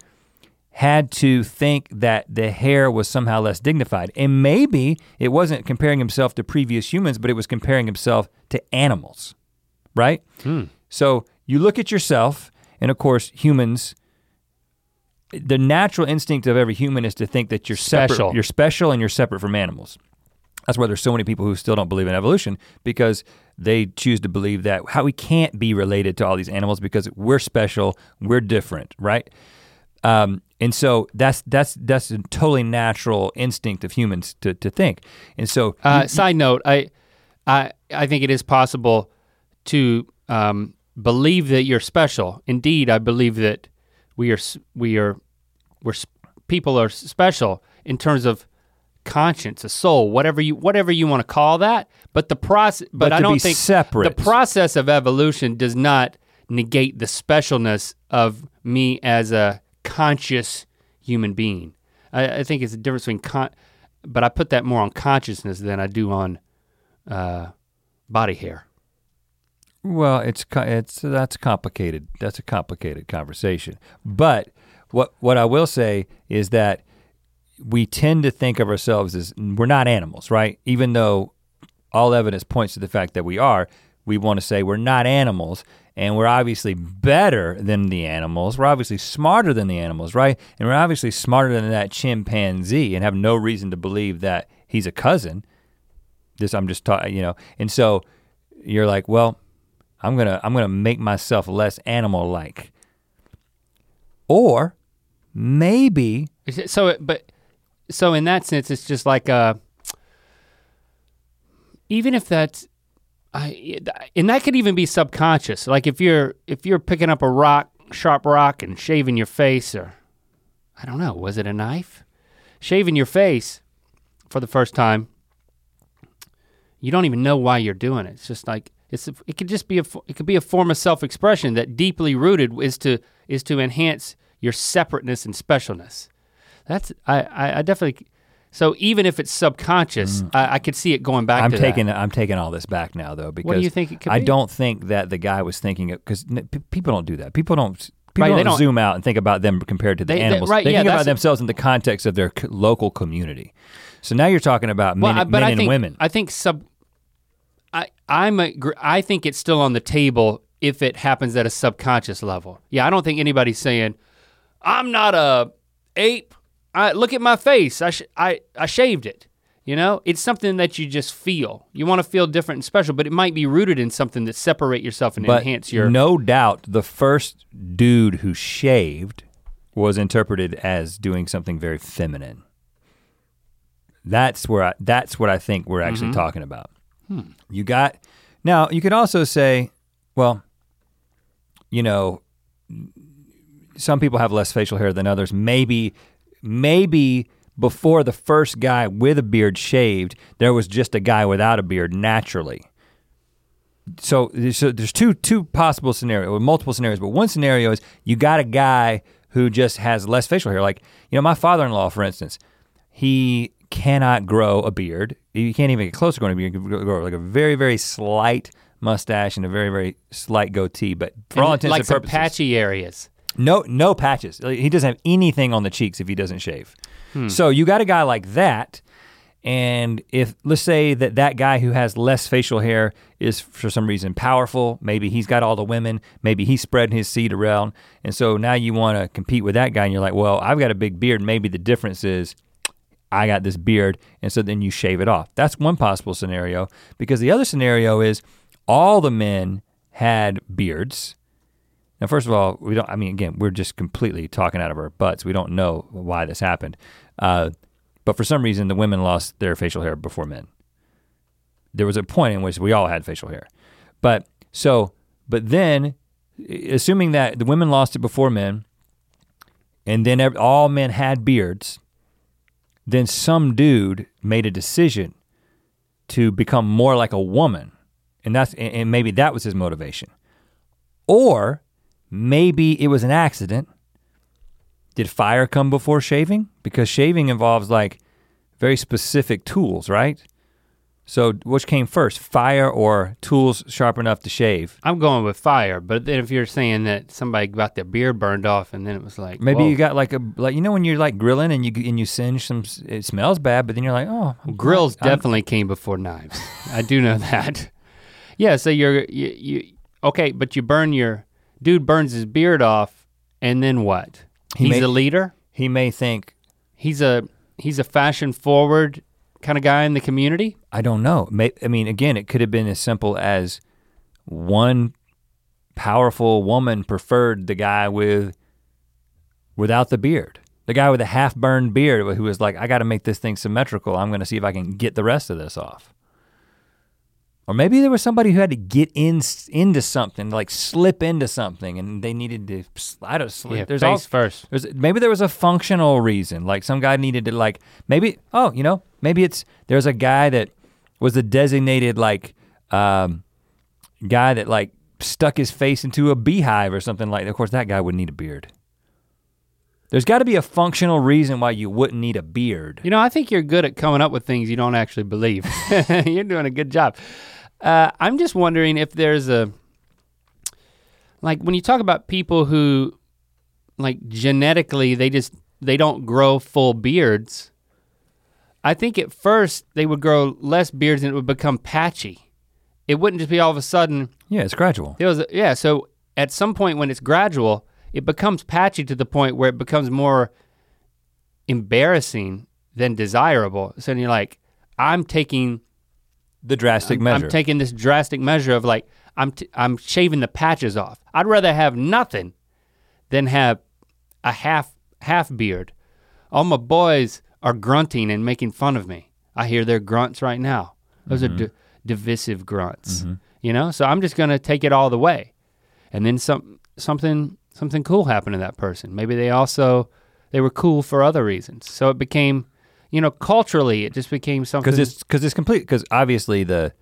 had to think that the hair was somehow less dignified. And maybe it wasn't comparing himself to previous humans, but it was comparing himself to animals, right? Hmm. So you look at yourself, and of course, humans, the natural instinct of every human is to think that you're separate, Special. you're special and you're separate from animals. That's why there's so many people who still don't believe in evolution because they choose to believe that how we can't be related to all these animals because we're special, we're different, right? Um, and so that's that's that's a totally natural instinct of humans to to think. And so Uh, side note, I, I, I think it is possible to um, believe that you're special. Indeed, I believe that we are we are we're people are special in terms of conscience, a soul, whatever you whatever you want to call that. But the process, but, But I don't think separate. the process of evolution does not negate the specialness of me as a conscious human being. I, I think it's a difference between con, but I put that more on consciousness than I do on uh, body hair. Well, it's it's that's complicated. That's a complicated conversation. But what what I will say is that we tend to think of ourselves as we're not animals, right? Even though all evidence points to the fact that we are, we want to say we're not animals and we're obviously better than the animals. We're obviously smarter than the animals, right? And we're obviously smarter than that chimpanzee and have no reason to believe that he's a cousin. This I'm just talking, you know. And so you're like, well, I'm gonna I'm gonna make myself less animal like. Or maybe it- So, it, but so in that sense, it's just like uh, even if that's, I and that could even be subconscious. Like if you're if you're picking up a rock, sharp rock, and shaving your face, or I don't know, was it a knife? Shaving your face for the first time. You don't even know why you're doing it. It's just like it's. It could just be a. It could be a form of self-expression that deeply rooted is to is to enhance your separateness and specialness. That's I. I, I definitely. So even if it's subconscious, I, I could see it going back Mm. I'm taking that. I'm taking all this back now though because you think it could I be? don't think that the guy was thinking it because people don't do that. People don't people Right, don't, they don't- zoom out and think about them compared to the They- they- animals. right, they yeah, think about themselves in the context of their c- local community. So now you're talking about Well, men, I- but men I and think, women. I think sub. I I'm agree, I think it's still on the table if it happens at a subconscious level. Yeah, I don't think anybody's saying, "I'm not a ape. I look at my face. I sh- I I shaved it." You know, it's something that you just feel. You want to feel different and special, but it might be rooted in something that separate yourself and but enhance your. no doubt the first dude who shaved was interpreted as doing something very feminine. That's where I, that's what I think we're actually mm-hmm. talking about. You got now. You could also say, well, you know, some people have less facial hair than others. Maybe, maybe before the first guy with a beard shaved, there was just a guy without a beard naturally so, so there's two two possible scenarios, or multiple scenarios, but one scenario is you got a guy who just has less facial hair. Like, you know, my father-in-law, for instance, he cannot grow a beard. You can't even get close to growing a beard. You can grow like a very, very slight mustache and a very, very slight goatee. But for all And intents like and some purposes, patchy areas. no, no patches. He doesn't have anything on the cheeks if he doesn't shave. Hmm. So you got a guy like that, and if let's say that that guy who has less facial hair is for some reason powerful, maybe he's got all the women, maybe he's spreading his seed around, and so now you want to compete with that guy, and you're like, well, I've got a big beard. Maybe the difference is. I got this beard, and so then you shave it off. That's one possible scenario. Because the other scenario is all the men had beards, now, first of all, we don't. I mean, again, we're just completely talking out of our butts. We don't know why this happened, uh, but for some reason, the women lost their facial hair before men. There was a point in which we all had facial hair, but so, but then, assuming that the women lost it before men, and then all men had beards, then some dude made a decision to become more like a woman, and that's and maybe that was his motivation. Or maybe it was an accident. Did fire come before shaving? Because shaving involves like very specific tools, right? So which came first, fire or tools sharp enough to shave? I'm going with fire, but then if you're saying that somebody got their beard burned off and then it was like Maybe whoa. you got like a like you know when you're like grilling and you and you singe some it smells bad, but then you're like, oh, I'm grills glad- I'm- definitely came before knives. I do know that. Yeah, so you're you, you okay, but you burn your dude burns his beard off, and then what? He He's may- a leader. He may think, He's a he's a fashion forward kind of guy in the community. I don't know. I mean, again, it could have been as simple as one powerful woman preferred the guy with without the beard. The guy with a half burned beard who was like, I got to make this thing symmetrical. I'm going to see if I can get the rest of this off. Or maybe there was somebody who had to get in into something, like slip into something, and they needed to slide a slip. Yeah, There's face all, first. there's maybe there was a functional reason, like some guy needed to like maybe oh you know maybe it's there's a guy that was a designated like um, guy that like stuck his face into a beehive or something like that. Of course, that guy would need a beard. There's got to be a functional reason why you wouldn't need a beard. You know, I think you're good at coming up with things you don't actually believe. you're doing a good job. Uh, I'm just wondering if there's a like when you talk about people who like genetically they just they don't grow full beards. I think at first they would grow less beards and it would become patchy. It wouldn't just be all of a sudden Yeah, it's gradual. there was yeah, so at some point when it's gradual, it becomes patchy to the point where it becomes more embarrassing than desirable. So then you're like, I'm taking The drastic I'm, measure. I'm taking this drastic measure of like I'm t- I'm shaving the patches off. I'd rather have nothing than have a half half beard. All my boys are grunting and making fun of me. I hear their grunts right now. Those Mm-hmm. are di- divisive grunts. You know, so I'm just gonna take it all the way, and then some something something cool happened to that person. Maybe they also they were cool for other reasons. So it became, you know, culturally it just became something. because it's because it's complete because obviously the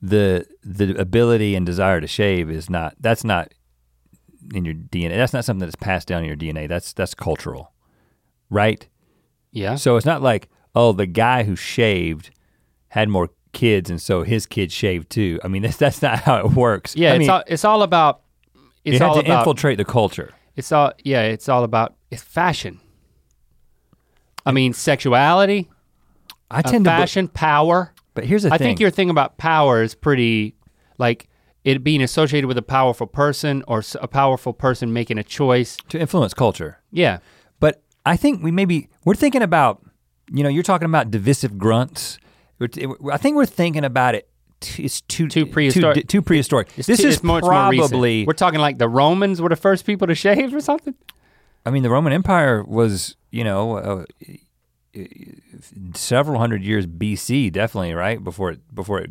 the the ability and desire to shave is not that's not in your DNA. That's not something that's passed down in your DNA. That's that's cultural, right? yeah. So it's not like oh the guy who shaved had more kids and so his kids shaved too. I mean that's that's not how it works. Yeah, I it's mean, all it's all about you it's have all to about infiltrate the culture. it's all yeah, it's all about it's fashion. I mean sexuality, I uh, tend to, fashion, power. but here's the I thing. think your thing about power is pretty like it being associated with a powerful person or s- a powerful person making a choice. to influence culture. Yeah. But I think we maybe we're thinking about, you know, you're talking about divisive grunts. We're- I think we're thinking about it. t- It's too Too prehistoric. Too, too prehistoric. This t- is it's more recent. probably. We're talking like the Romans were the first people to shave or something. I mean, the Roman Empire was, you know, uh, several hundred years BC, definitely, right before it before it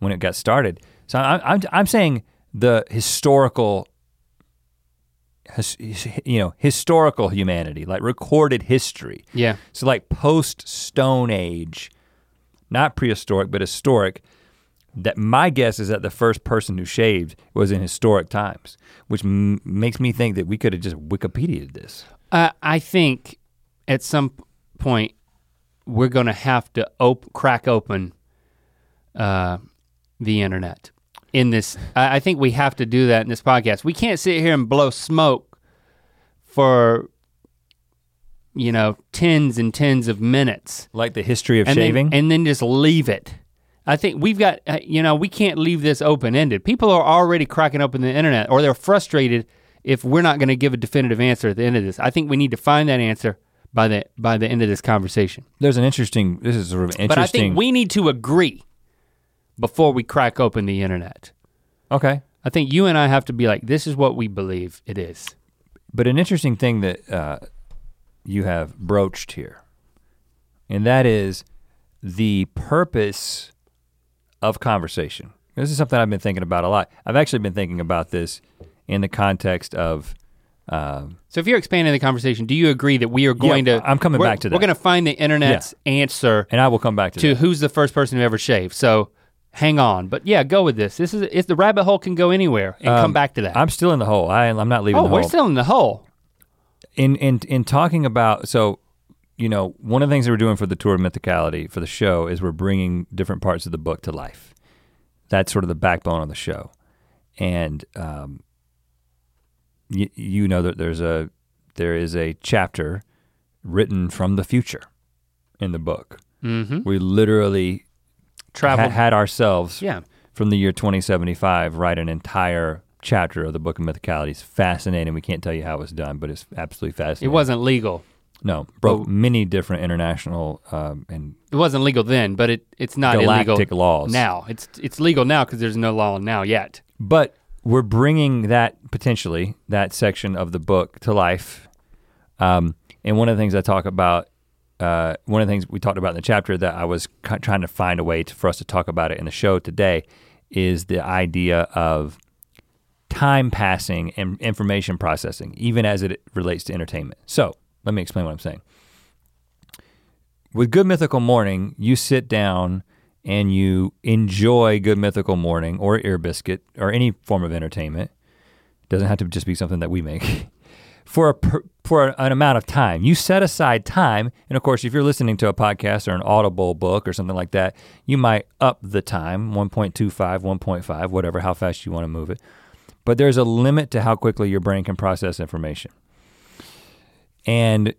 when it got started. So I'm I'm, I'm saying the historical. his- You know, historical humanity, like recorded history. Yeah. So like post Stone Age, not prehistoric but historic. That my guess is that the first person who shaved was in historic times, which m- makes me think that we could have just Wikipedia'd this. Uh, I think at some point we're gonna have to op- crack open uh, the internet in this. I, I think we have to do that in this podcast. We can't sit here and blow smoke for you know tens and tens of minutes Like the history of and shaving. then, and then just leave it. I think we've got uh, you know we can't leave this open ended. People are already cracking open the internet, or they're frustrated if we're not going to give a definitive answer at the end of this. I think we need to find that answer by the by the end of this conversation. There's an interesting. This is sort of interesting. But I think we need to agree before we crack open the internet. okay. I think you and I have to be like, this is what we believe it is. But an interesting thing that uh, you have broached here, and that is the purpose of conversation. This is something I've been thinking about a lot. I've actually been thinking about this in the context of. Um, So if you're expanding the conversation, do you agree that we are going Yeah, to? I'm coming back to that. We're going to find the internet's answer and I will come back to, to that. who's the first person who ever shaved. So hang on, but yeah, go with this. This is if the rabbit hole can go anywhere and come Um, back to that. I'm still in the hole. I, I'm not leaving oh, the we're hole. still in the hole. in in in talking about so you know one of the things that we're doing for the tour of mythicality for the show is we're bringing different parts of the book to life that's sort of the backbone of the show and um, y- you know that there's a there is a chapter written from the future in the book Mm-hmm. we literally Travel. ha- had ourselves yeah. from the year 2075 write an entire chapter of the book of mythicality it's fascinating we can't tell you how it was done but it's absolutely fascinating. It wasn't legal. no, broke Oh. many different international um, and It wasn't legal then, but it it's not galactic illegal laws now. It's it's legal now because there's no law now yet. But we're bringing that potentially that section of the book to life. Um, and one of the things I talk about, uh, one of the things we talked about in the chapter that I was trying to find a way to, for us to talk about it in the show today, is the idea of time passing and information processing, even as it relates to entertainment. So let me explain what I'm saying. With Good Mythical Morning, you sit down and you enjoy Good Mythical Morning or Ear Biscuit or any form of entertainment. Doesn't have to just be something that we make. For a for an amount of time, you set aside time, and of course, if you're listening to a podcast or an Audible book or something like that, you might up the time 1.25, 1.5, whatever, how fast you want to move it. But there's a limit to how quickly your brain can process information. And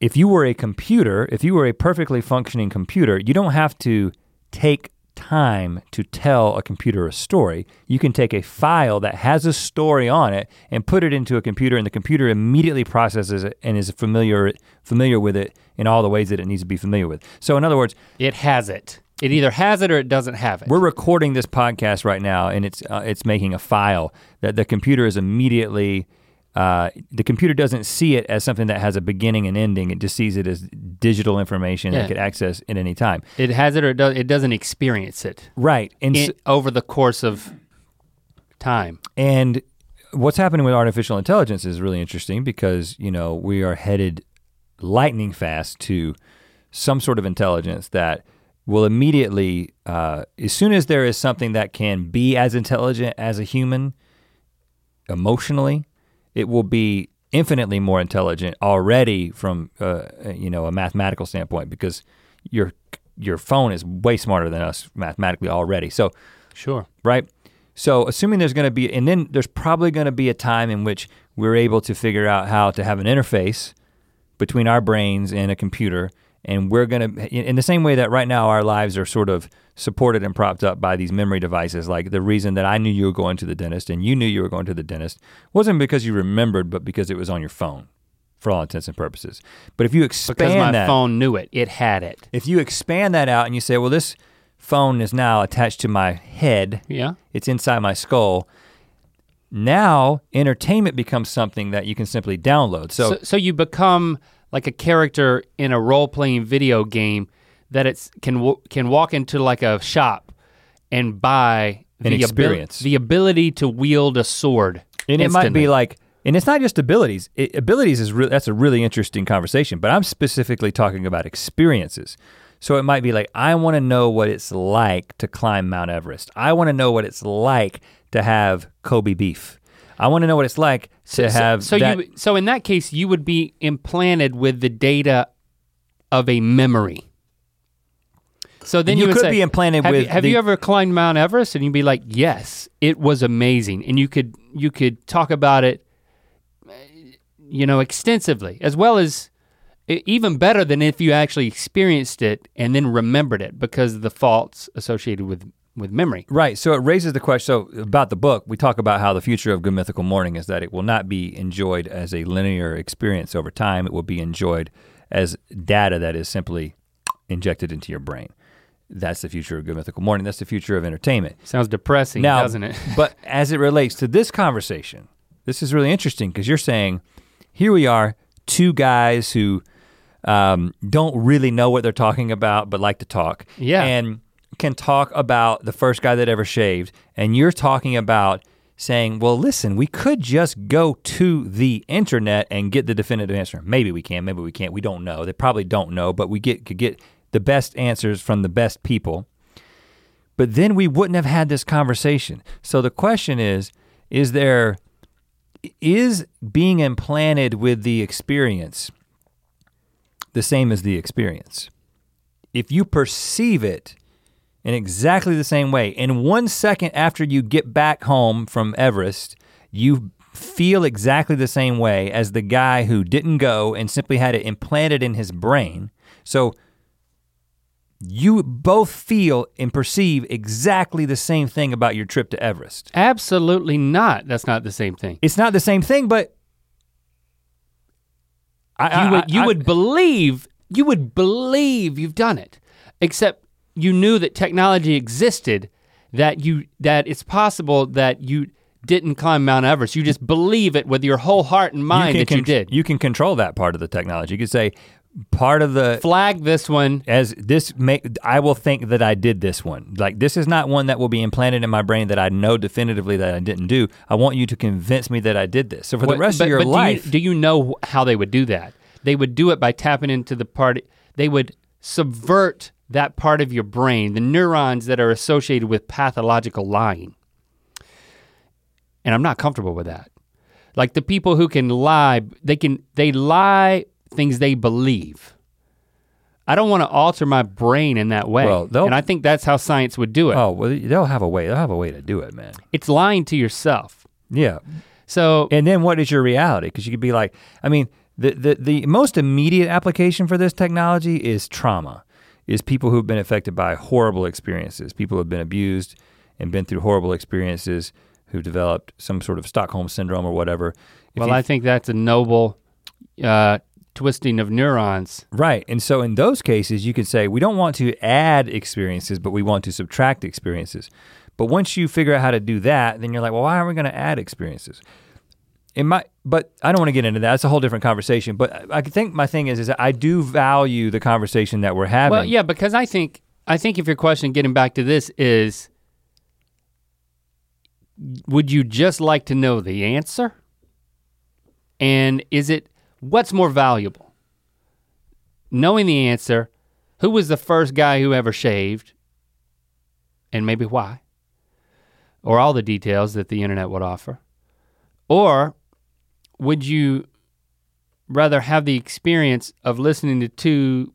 if you were a computer, if you were a perfectly functioning computer, you don't have to take time to tell a computer a story. You can take a file that has a story on it and put it into a computer and the computer immediately processes it and is familiar familiar with it in all the ways that it needs to be familiar with. So in other words, It has it. It either has it or it doesn't have it. we're recording this podcast right now, and it's uh, it's making a file that the computer is immediately. Uh, the computer doesn't see it as something that has a beginning and ending. It just sees it as digital information that Yeah. it could access at any time. It has it or it, does, it doesn't experience it Right, and in, over the course of time. and what's happening with artificial intelligence is really interesting because you know we are headed lightning fast to some sort of intelligence that will immediately, uh, as soon as there is something that can be as intelligent as a human emotionally, it will be infinitely more intelligent already from uh, you know a mathematical standpoint because your your phone is way smarter than us mathematically already. So Sure. right? So assuming there's going to be, and then there's probably going to be a time in which we're able to figure out how to have an interface between our brains and a computer, and we're going to, in the same way that right now our lives are sort of supported and propped up by these memory devices. Like the reason that I knew you were going to the dentist and you knew you were going to the dentist wasn't because you remembered, but because it was on your phone, for all intents and purposes. But if you expand Because my that, phone knew it. It had it. if you expand that out and you say, well, this phone is now attached to my head Yeah. it's inside my skull. Now entertainment becomes something that you can simply download. So, So, so you become like a character in a role-playing video game that it's can w- can walk into like a shop and buy An the abil- experience. the ability to wield a sword. and it might be like, and it's not just abilities. It, abilities is re- that's a really interesting conversation. But I'm specifically talking about experiences. So it might be like, I want to know what it's like to climb Mount Everest. I want to know what it's like to have Kobe beef. I want to know what it's like to so, have so that- you so in that case you would be implanted with the data of a memory. So then You you, could say, be implanted have with You, have the- you ever climbed Mount Everest? And you'd be like, yes, it was amazing, and you could you could talk about it, you know, extensively, as well as even better than if you actually experienced it and then remembered it because of the faults associated with with memory. Right. So it raises the question. So about the book, we talk about how the future of Good Mythical Morning is that it will not be enjoyed as a linear experience over time. It will be enjoyed as data that is simply injected into your brain. That's the future of Good Mythical Morning. That's the future of entertainment. Sounds depressing, Now, doesn't it? but as it relates to this conversation, this is really interesting because you're saying, here we are, two guys who um, don't really know what they're talking about, but like to talk. Yeah. And can talk about the first guy that ever shaved. And you're talking about saying, well, listen, we could just go to the internet and get the definitive answer. Maybe we can, maybe we can't. We don't know. They probably don't know, but we get could get the best answers from the best people but then we wouldn't have had this conversation. So the question is, is there is being implanted with the experience the same as the experience? If you perceive it in exactly the same way, in one second after you get back home from Everest, you feel exactly the same way as the guy who didn't go and simply had it implanted in his brain. So you both feel and perceive exactly the same thing about your trip to Everest. Absolutely not. That's not the same thing. It's not the same thing, but I, You I- you I- would believe you would believe you've done it, except you knew that technology existed, that you that it's possible that you didn't climb Mount Everest. You just believe it with your whole heart and mind can that you did. You can control that part of the technology. You could say part of the Flag this one. as this make I will think that I did this one. Like this is not one that will be implanted in my brain that I know definitively that I didn't do. I want you to convince me that I did this. So for the rest but- of your but do you- life, do you, know how they would do that? They would do it by tapping into the part. They would subvert that part of your brain, the neurons that are associated with pathological lying. And I'm not comfortable with that. Like the people who can lie, they can they lie things they believe. I don't want to alter my brain in that way. Well, and I think that's how science would do it. oh well, they'll have a way. They'll have a way to do it, man. It's lying to yourself. Yeah, So And then what is your reality? Because you could be like, I mean, the, the the most immediate application for this technology is trauma, is people who've been affected by horrible experiences, people who have been abused and been through horrible experiences, who've developed some sort of Stockholm syndrome or whatever. If well, I think that's a noble uh, twisting of neurons. Right. And so in those cases, you could say, we don't want to add experiences, but we want to subtract experiences. But once you figure out how to do that, then you're like, well, why aren't we going to add experiences? It might, but I don't want to get into that. It's a whole different conversation. But I think my thing is, is I do value the conversation that we're having. Well, yeah, because I think I think if your question, getting back to this, is would you just like to know the answer? And is it what's more valuable? Knowing the answer, who was the first guy who ever shaved, and maybe why, or all the details that the internet would offer, or would you rather have the experience of listening to two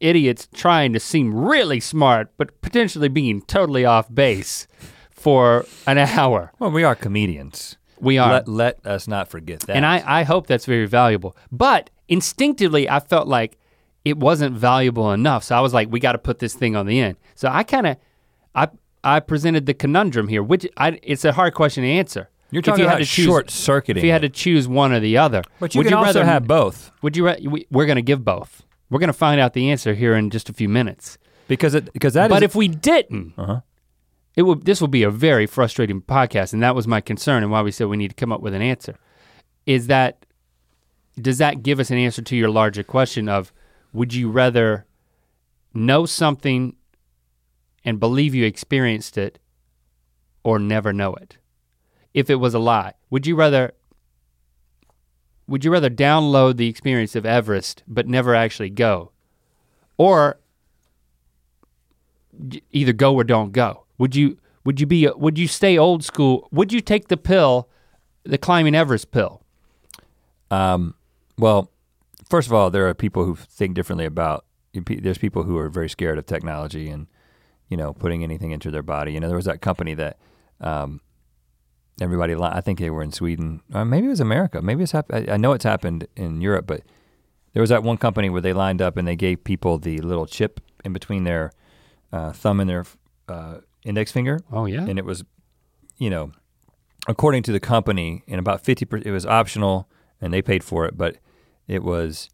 idiots trying to seem really smart, but potentially being totally off base for an hour. well, we are comedians. We are. Let, let us not forget that. and I, I hope that's very valuable. But instinctively, I felt like it wasn't valuable enough. So I was like, we got to put this thing on the end. So I kind of, I, I presented the conundrum here, which I, it's a hard question to answer. You're If talking you had about short circuiting. If you had to choose one or the other, but you would can also rather- have both Would you? we- We're going to give both. We're going to find out the answer here in just a few minutes. because it because that is but if we didn't, Uh-huh. it would this would be a very frustrating podcast, and that was my concern and why we said we need to come up with an answer. Is that does that give us an answer to your larger question of would you rather know something and believe you experienced it or never know it? If it was a lie, would you rather would you rather download the experience of Everest but never actually go? Or either go or don't go. Would you would you be would you stay old school? Would you take the pill, the climbing Everest pill? Um, well, first of all, there are people who think differently about. There's people who are very scared of technology and you know putting anything into their body. You know, there was that company that um, everybody. I think they were in Sweden, or maybe it was America. Maybe it's happened. I know it's happened in Europe, but there was that one company where they lined up and they gave people the little chip in between their uh, thumb and their uh, index finger, Oh yeah. and it was, you know, according to the company, in about fifty percent, it was optional, and they paid for it, but it was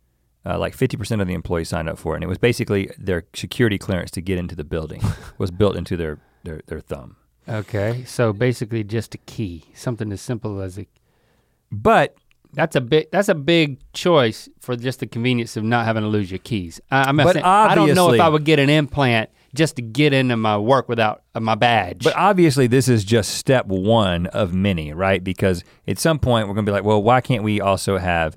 uh, like fifty percent of the employees signed up for it, and it was basically their security clearance to get into the building was built into their their, their thumb. Okay, so basically just a key, something as simple as a. But That's a big. That's a big choice for just the convenience of not having to lose your keys. I, I'm not But saying, I don't know if I would get an implant just to get into my work without uh, my badge. But obviously, this is just step one of many, right? Because at some point, we're gonna be like, well, why can't we also have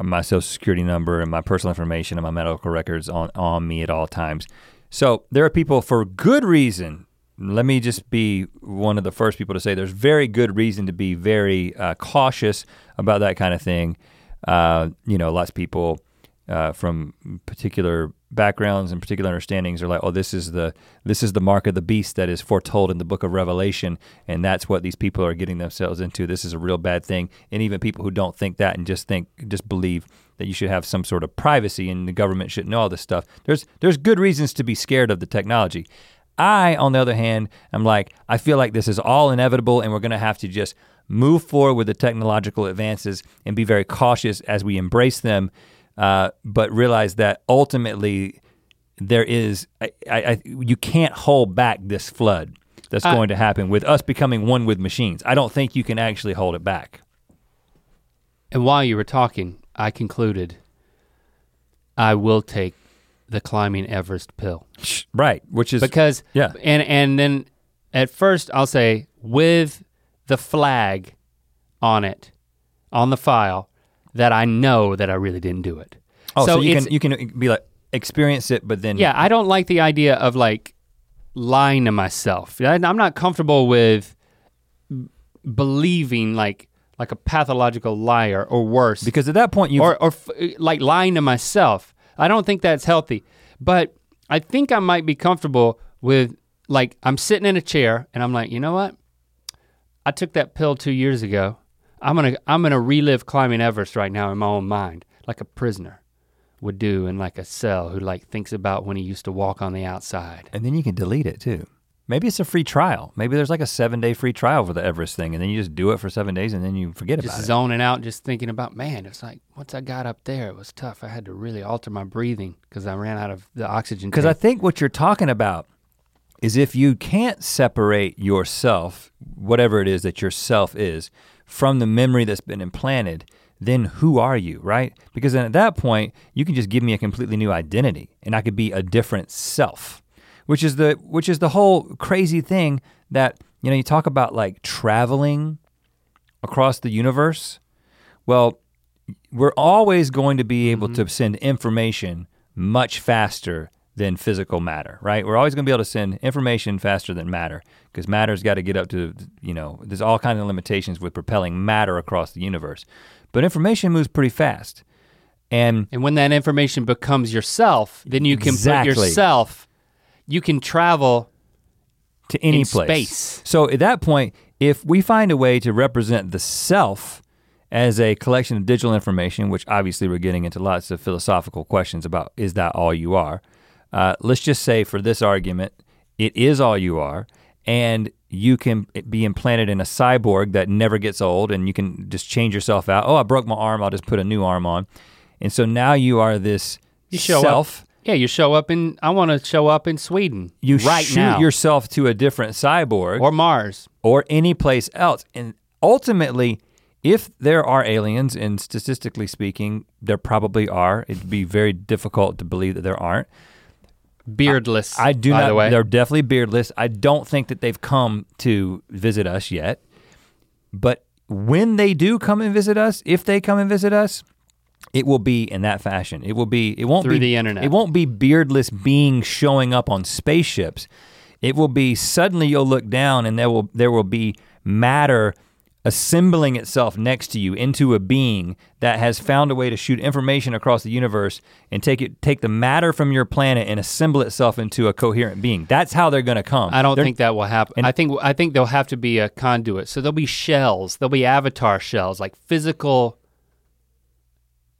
my social security number and my personal information and my medical records on, on me at all times? So there are people for good reason. Let me just be one of the first people to say there's very good reason to be very uh, cautious about that kind of thing. Uh, you know, lots of people uh, from particular backgrounds and particular understandings are like, oh, this is the this is the mark of the beast that is foretold in the book of Revelation, and that's what these people are getting themselves into. This is a real bad thing. And even people who don't think that and just think just believe that you should have some sort of privacy and the government shouldn't know all this stuff. There's there's good reasons to be scared of the technology. I, on the other hand, am like, I feel like this is all inevitable and we're gonna have to just move forward with the technological advances and be very cautious as we embrace them, uh, but realize that ultimately there is, I, I, you can't hold back this flood that's I- going to happen with us becoming one with machines. I don't think you can actually hold it back. and while you were talking, I concluded I will take the climbing Everest pill Right, which is, because yeah. and and then at first I'll say with the flag on it on the file that I know that I really didn't do it. oh, so, you can, you can be like, experience it, but then Yeah, I don't like the idea of like lying to myself. I'm not comfortable with believing like like a pathological liar or worse, because at that point you or or f- like lying to myself. I don't think that's healthy. But I think I might be comfortable with like I'm sitting in a chair and I'm like, you know what? I took that pill two years ago. I'm gonna I'm gonna relive climbing Everest right now in my own mind, like a prisoner would do in like a cell who like thinks about when he used to walk on the outside. And then you can delete it too. Maybe it's a free trial. Maybe there's like a seven day free trial for the Everest thing, and then you just do it for seven days, and then you forget Just about it. Just zoning out, just thinking about, man, it's like once I got up there, it was tough. I had to really alter my breathing because I ran out of the oxygen. Because I think what you're talking about is if you can't separate yourself, whatever it is that your self is, from the memory that's been implanted, then who are you, right? Because then at that point, you can just give me a completely new identity, and I could be a different self, which is the which is the whole crazy thing that you know you talk about like traveling across the universe. Well, we're always going to be able to mm-hmm. send information much faster than physical matter, right? We're always going to be able to send information faster than matter because matter's got to get up to, you know, there's all kinds of limitations with propelling matter across the universe. But information moves pretty fast. And And when that information becomes yourself, then you can Exactly. put yourself, you can travel. to any In place. space. So at that point, if we find a way to represent the self as a collection of digital information, which obviously we're getting into lots of philosophical questions about is that all you are? Uh, let's just say for this argument, it is all you are, and you can be implanted in a cyborg that never gets old, and you can just change yourself out. Oh, I broke my arm, I'll just put a new arm on. And so now you are this You show self. up. Yeah, you show up in. I want to show up in Sweden. You right shoot now, yourself to a different cyborg. or Mars. or any place else. And ultimately, if there are aliens, and statistically speaking, there probably are, it'd be very difficult to believe that there aren't. Beardless. I do by not. The way. They're definitely beardless. I don't think that they've come to visit us yet. But when they do come and visit us, if they come and visit us, it will be in that fashion. It will be. It won't Through be the internet. It won't be beardless beings showing up on spaceships. It will be suddenly you'll look down and there will there will be matter assembling itself next to you into a being that has found a way to shoot information across the universe and take it take the matter from your planet and assemble itself into a coherent being. That's how they're gonna come. I don't They're- think that will happen. and- I think I think there'll have to be a conduit. So there'll be shells. There'll be avatar shells, like physical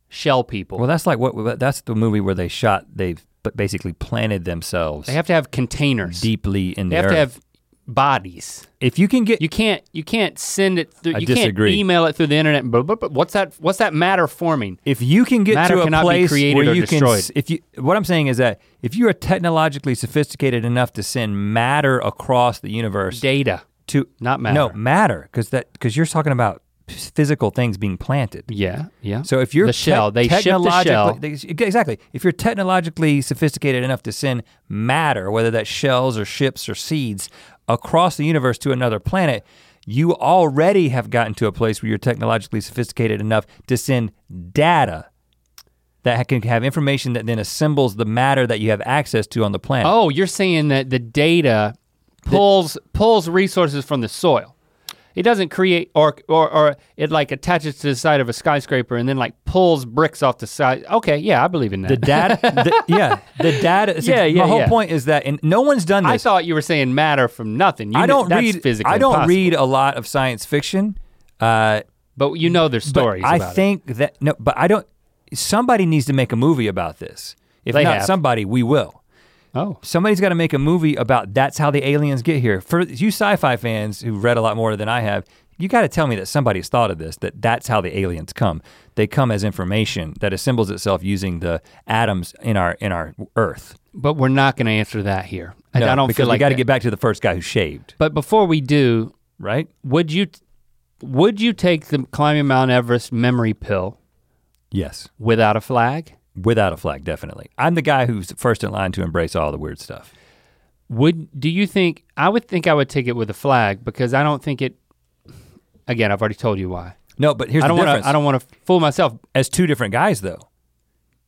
shell people. Well, that's like what that's the movie where they shot. They've but basically planted themselves they have to have containers. deeply in They the have to have bodies. if you can get You can't you can't send it through I you disagree. can't email it through the internet. But, what's that what's that matter forming? if you can get Matter to a place where you can destroyed. if you what I'm saying is that if you are technologically sophisticated enough to send matter across the universe Data, to not matter. no matter because that because you're talking about physical things being planted. Yeah, yeah. So if you're the shell, they ship the shell. they- exactly. If you're technologically sophisticated enough to send matter, whether that's shells or ships or seeds, across the universe to another planet, you already have gotten to a place where you're technologically sophisticated enough to send data that can have information that then assembles the matter that you have access to on the planet. Oh, you're saying that the data pulls pulls resources from the soil. It doesn't create or or or it like attaches to the side of a skyscraper and then like pulls bricks off the side. Okay, yeah, I believe in that. The data, the, yeah, the data. Yeah, yeah, My whole yeah. point is that, and no one's done this. I thought you were saying matter from nothing. You I don't read. physically I don't impossible. read a lot of science fiction. Uh, but you know there's stories I about it. think that no, but I don't. Somebody needs to make a movie about this. If They not have. somebody, we will. Oh, Somebody's got to make a movie about that's how the aliens get here. For you sci-fi fans who've read a lot more than I have, you got to tell me that somebody's thought of this. That that's how the aliens come. They come as information that assembles itself using the atoms in our in our Earth. but we're not going to answer that here. I, No, I don't because feel like we got to get back to the first guy who shaved, But before we do, right? would you would you take the climbing Mount Everest memory pill Yes, without a flag? Without a flag, definitely. I'm the guy who's first in line to embrace all the weird stuff. Would do you think I would think I would take it with a flag because I don't think it again, I've already told you why. No, but here's I don't the difference. to I don't want to fool myself. as two different guys though.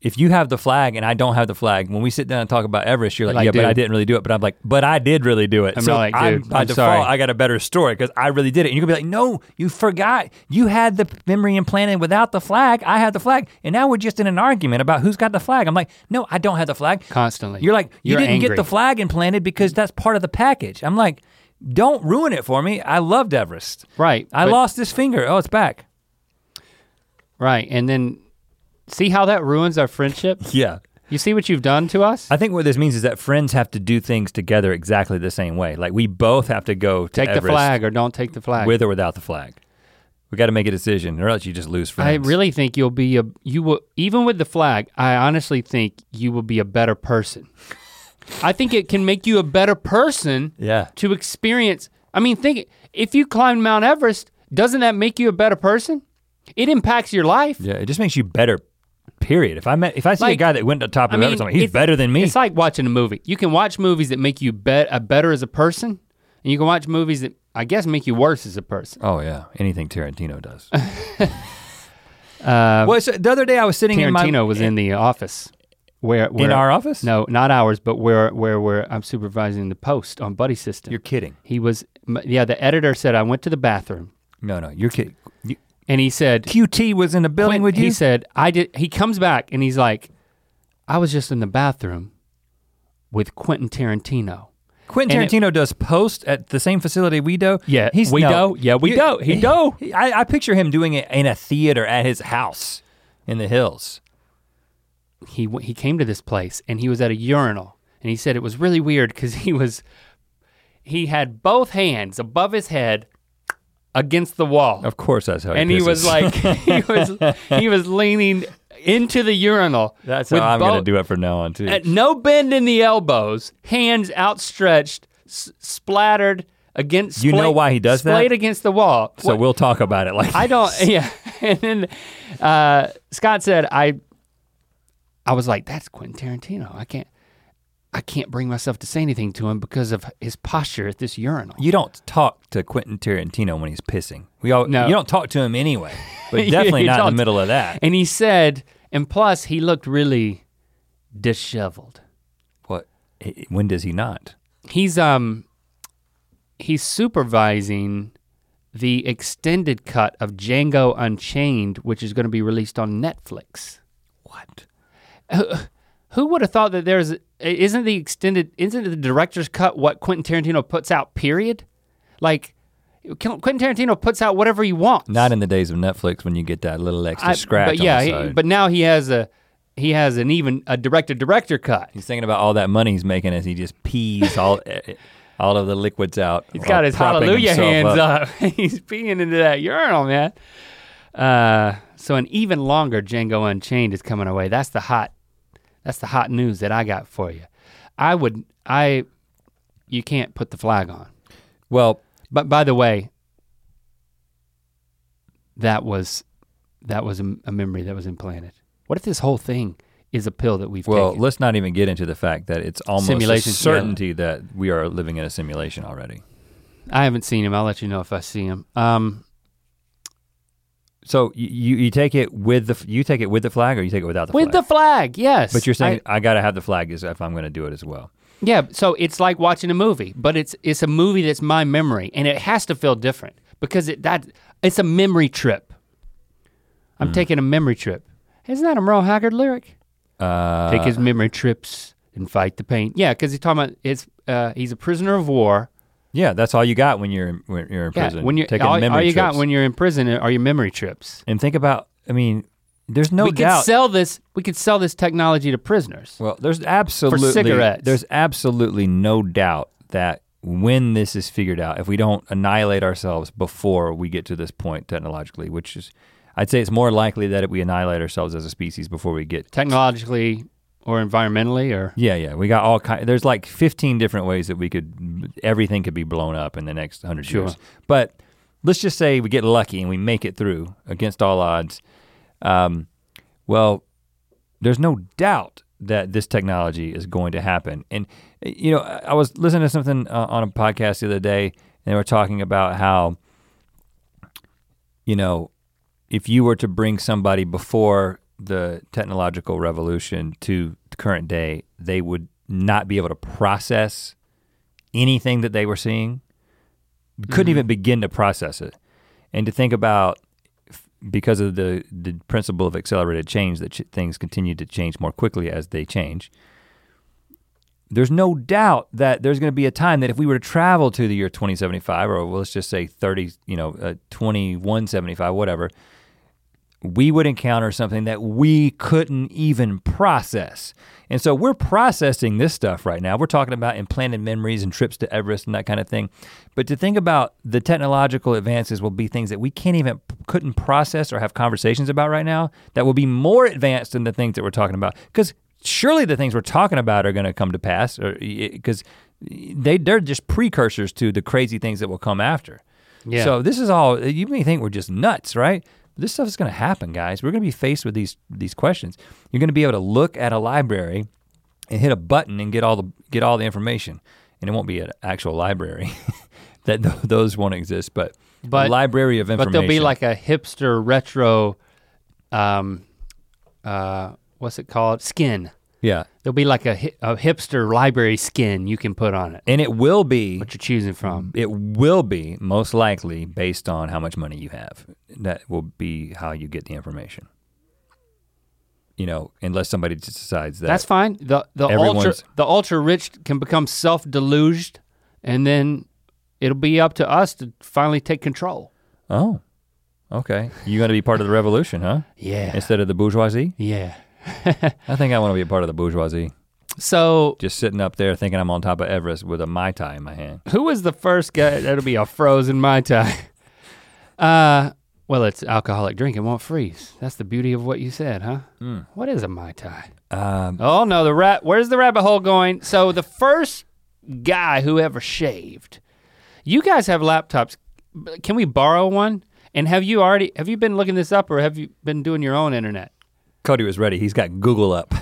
If you have the flag and I don't have the flag, when we sit down and talk about Everest, you're like, Like, yeah, but I didn't really do it. But I'm like, but I did really do it. I'm so like, I'm, by I'm default, sorry. I got a better story because I really did it. And you're gonna be like, no, you forgot. You had the memory implanted without the flag. I had the flag, and now we're just in an argument about who's got the flag. I'm like, no, I don't have the flag. Constantly. You're like, you You're didn't get the flag implanted because that's part of the package. I'm like, don't ruin it for me. I loved Everest. Right. I but- lost this finger. Oh, it's back. Right. And then see how that ruins our friendship? Yeah. You see what you've done to us? I think what this means is that friends have to do things together exactly the same way. Like we both have to go to take the flag or don't take the flag. with or without the flag. We got to make a decision, or else you just lose friends. I really think you'll be a you will even with the flag, I honestly think you will be a better person. I think it can make you a better person yeah. to experience. I mean, think if you climbed Mount Everest, doesn't that make you a better person? It impacts your life. Yeah, it just makes you better. Period. If I met, if I see a Like, guy that went to the top of I mean, Everest, I'm like, he's it's- better than me. It's like watching a movie. You can watch movies that make you bet a better as a person, and you can watch movies that I guess make you worse as a person. oh yeah, anything Tarantino does. Uh, well, so the other day I was sitting in my Tarantino was in the office where, where in our office. No, not ours, but where where where I'm supervising the post on Buddy System. you're kidding. he was, m- yeah. The editor said I went to the bathroom, No, no, you're kidding. You, and he said, QT was in the building with you. He said I did. He comes back and he's like, I was just in the bathroom with Quentin Tarantino. Quentin and it- Tarantino does post at the same facility we do. Yeah, he's we no, do. Yeah, we you- do. He do. I, I picture him doing it in a theater at his house in the hills. He he came to this place and he was at a urinal and he said it was really weird because he was he had both hands above his head against the wall. Of course, that's how. and he was like he was he was leaning into the urinal. "That's how I'm gonna do it from now on too." At no bend in the elbows, hands outstretched, s- splattered against. You know why he does that? Splayed against the wall. so What- we'll talk about it. Like I don't. Yeah. And then uh, Scott said, "I." I was like, "That's Quentin Tarantino. I can't. I can't bring myself to say anything to him because of his posture at this urinal." You don't talk to Quentin Tarantino when he's pissing. We all No. you don't talk to him anyway. But definitely not in the middle of that. And he said, and plus, he looked really disheveled. What? When does he not? he's um he's supervising the extended cut of Django Unchained, which is going to be released on Netflix. What? Who would have thought that there's isn't the extended isn't the director's cut what Quentin Tarantino puts out? Period. Like Quentin Tarantino puts out whatever he wants. Not in the days of Netflix when you get that little extra I- scratch. But yeah, he- but now he has a he has an even a director director cut. he's thinking about all that money he's making as he just pees all eh, all of the liquids out. He's got his hallelujah hands up. He's peeing into that urinal, man. Uh, so an even longer Django Unchained is coming away. That's the hot. That's the hot news that I got for you. I would I. You can't put the flag on. Well, But by the way, that was that was a, a memory that was implanted. What if this whole thing is a pill that we've well, taken? let's not even get into the fact that it's almost Simulation, a yeah. certainty that we are living in a simulation already. I haven't seen him. I'll let you know if I see him. Um, So you, you take it with the you take it with the flag or you take it without the flag? with the flag, yes. but you're saying I- I, gotta have the flag is if I'm gonna do it as well. Yeah, so it's like watching a movie, but it's it's a movie that's my memory, and it has to feel different because it that it's a memory trip. I'm Hmm. taking a memory trip. Isn't that a Merle Haggard lyric? Uh, Take his memory trips and fight the pain. Yeah, because he's talking about it's uh, he's a prisoner of war. Yeah, that's all you got when you're in, when you're in Yeah, prison. when you're taking all, memory all you got when you're in prison are your memory trips. and think about. I mean, there's no we could doubt. sell this. We could sell this technology to prisoners. Well, there's absolutely cigarettes. there's absolutely no doubt that when this is figured out, if we don't annihilate ourselves before we get to this point technologically, which is I'd say it's more likely that we annihilate ourselves as a species before we get Technologically or environmentally or Yeah, yeah. We got all kind there's like 15 different ways that we could everything could be blown up in the next 100 Sure. years. But let's just say we get lucky and we make it through against all odds. Um, well, there's no doubt that this technology is going to happen. And you know, I was listening to something uh, on a podcast the other day, and they were talking about how, you know, if you were to bring somebody before the technological revolution to the current day, they would not be able to process anything that they were seeing. Couldn't even begin to process it. And to think about because of the the principle of accelerated change that ch- things continue to change more quickly as they change. There's no doubt that there's going to be a time that if we were to travel to the year 2075 or let's just say 30, you know, uh, 2175 whatever, we would encounter something that we couldn't even process. And so we're processing this stuff right now. We're talking about implanted memories and trips to Everest and that kind of thing. But to think about the technological advances will be things that we can't even couldn't process or have conversations about right now that will be more advanced than the things that we're talking about. Because surely the things we're talking about are going to come to pass or because they they're just precursors to the crazy things that will come after. Yeah. So this is all you may think we're just nuts, right? This stuff is going to happen, guys. We're going to be faced with these these questions. You're going to be able to look at a library and hit a button and get all the get all the information, and it won't be an actual library. that th- those won't exist, but, But- a library of information. But there'll be like a hipster retro, um, uh, what's it called? Skin. Yeah, There'll be like a, hi- a hipster library skin you can put on it. and it will be What you're choosing from. Mm, it will be most likely based on how much money you have. That will be how you get the information. You know, unless somebody just decides that That's fine. The the ultra Everyone's- the ultra rich can become self deluged, and then it'll be up to us to finally take control. Oh, okay. You're going to be part of the revolution, huh? Yeah. Instead of the bourgeoisie? yeah. I think I want to be a part of the bourgeoisie. So Just sitting up there thinking I'm on top of Everest with a Mai Tai in my hand. who was the first guy? That'll be a frozen mai tai. Uh, well, it's alcoholic drink. It won't freeze. That's the beauty of what you said, huh? What is a mai tai? Um, Oh no, the rat. Where's the rabbit hole going? So the first guy who ever shaved. You guys have laptops. Can we borrow one? And have you already? Have you been looking this up, or have you been doing your own internet? Cody was ready. He's got Google up.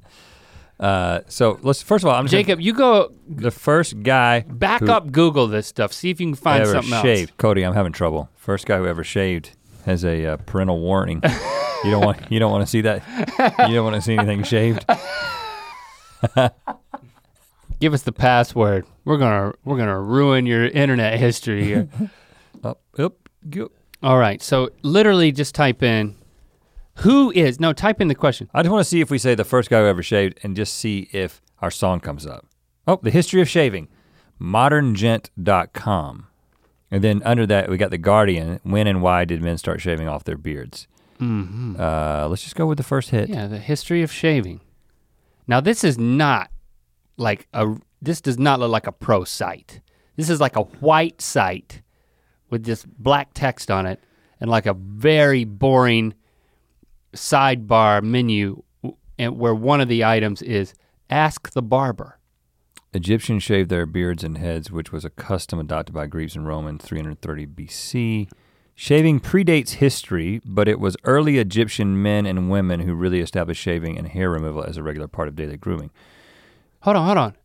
uh, so let's first of all, I'm Jacob, you go the first guy back up Google this stuff. See if you can find ever something shaved. else. Cody, I'm having trouble. First guy who ever shaved has a uh, parental warning. you don't want you don't want to see that. You don't want to see anything shaved. Give us the password. We're gonna we're gonna ruin your internet history here. Up, up, go. All right, so literally just type in who is, no, type in the question. I just want to see if we say the first guy who ever shaved and just see if our song comes up. Oh, the history of shaving, moderngent.com. And then under that, we got The Guardian. When and why did men start shaving off their beards? Mm-hmm. Uh, let's just go with the first hit. Yeah, the history of shaving. Now this is not like a, this does not look like a pro site. This is like a white site with just black text on it and like a very boring sidebar menu and where one of the items is ask the barber. Egyptians shaved their beards and heads, which was a custom adopted by Greeks and Romans 330 BC. Shaving predates history, but it was early Egyptian men and women who really established shaving and hair removal as a regular part of daily grooming. Hold on, hold on.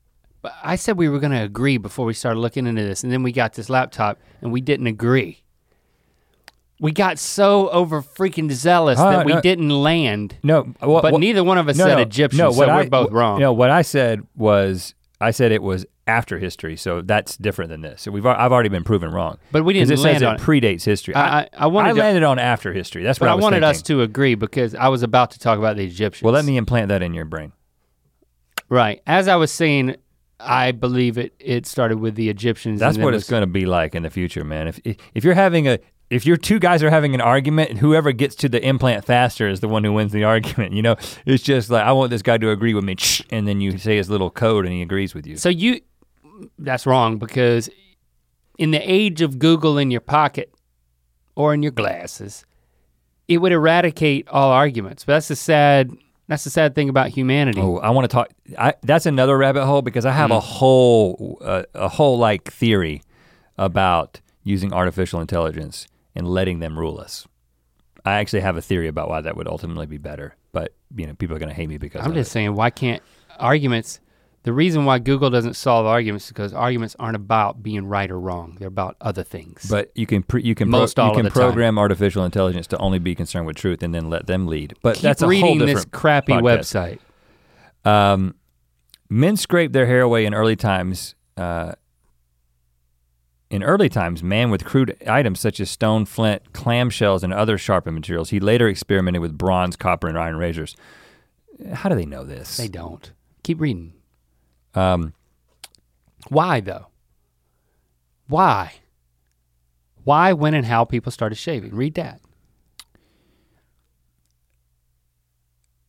I said we were gonna agree before we started looking into this, and then we got this laptop and we didn't agree. We got so over freaking zealous Uh, that we no. didn't land. No, what, But what- neither one of us no, said no, Egyptian, no, so what we're I- both wrong. No, what I said was I said it was after history, so that's different than this. So we've I've already been proven wrong. But we didn't it land says on it predates history. I, I, I wanted I to- landed on after history. That's what I I wanted us to agree because I was about to talk about the Egyptians. Well, let me implant that in your brain. Right. As I was saying, I believe it it started with the Egyptians. That's what was- it's going to be like in the future, man. If if you're having a if your two guys are having an argument, whoever gets to the implant faster is the one who wins the argument. You know, it's just like I want this guy to agree with me, and then you say his little code, and he agrees with you. So you that's wrong because in the age of Google in your pocket or in your glasses, it would eradicate all arguments. But that's the sad that's the sad thing about humanity. Oh, I want to talk. I, that's another rabbit hole because I have Mm. a whole uh, a whole like theory about using artificial intelligence and letting them rule us. I actually have a theory about why that would ultimately be better, but you know, people are going to hate me because I'm of just it. saying why can't arguments the reason why Google doesn't solve arguments is because arguments aren't about being right or wrong. They're about other things. But you can pre, you can pro- Most all you can the time. program artificial intelligence to only be concerned with truth and then let them lead. But keep that's a whole reading different this crappy podcast. website. Um, men scraped their hair away in early times. Uh, in early times, man with crude items such as stone, flint, clamshells, and other sharpened materials. He later experimented with bronze, copper, and iron razors. How do they know this? They don't. Keep reading. Um, Why though? Why? Why, when, and how people started shaving? Read that.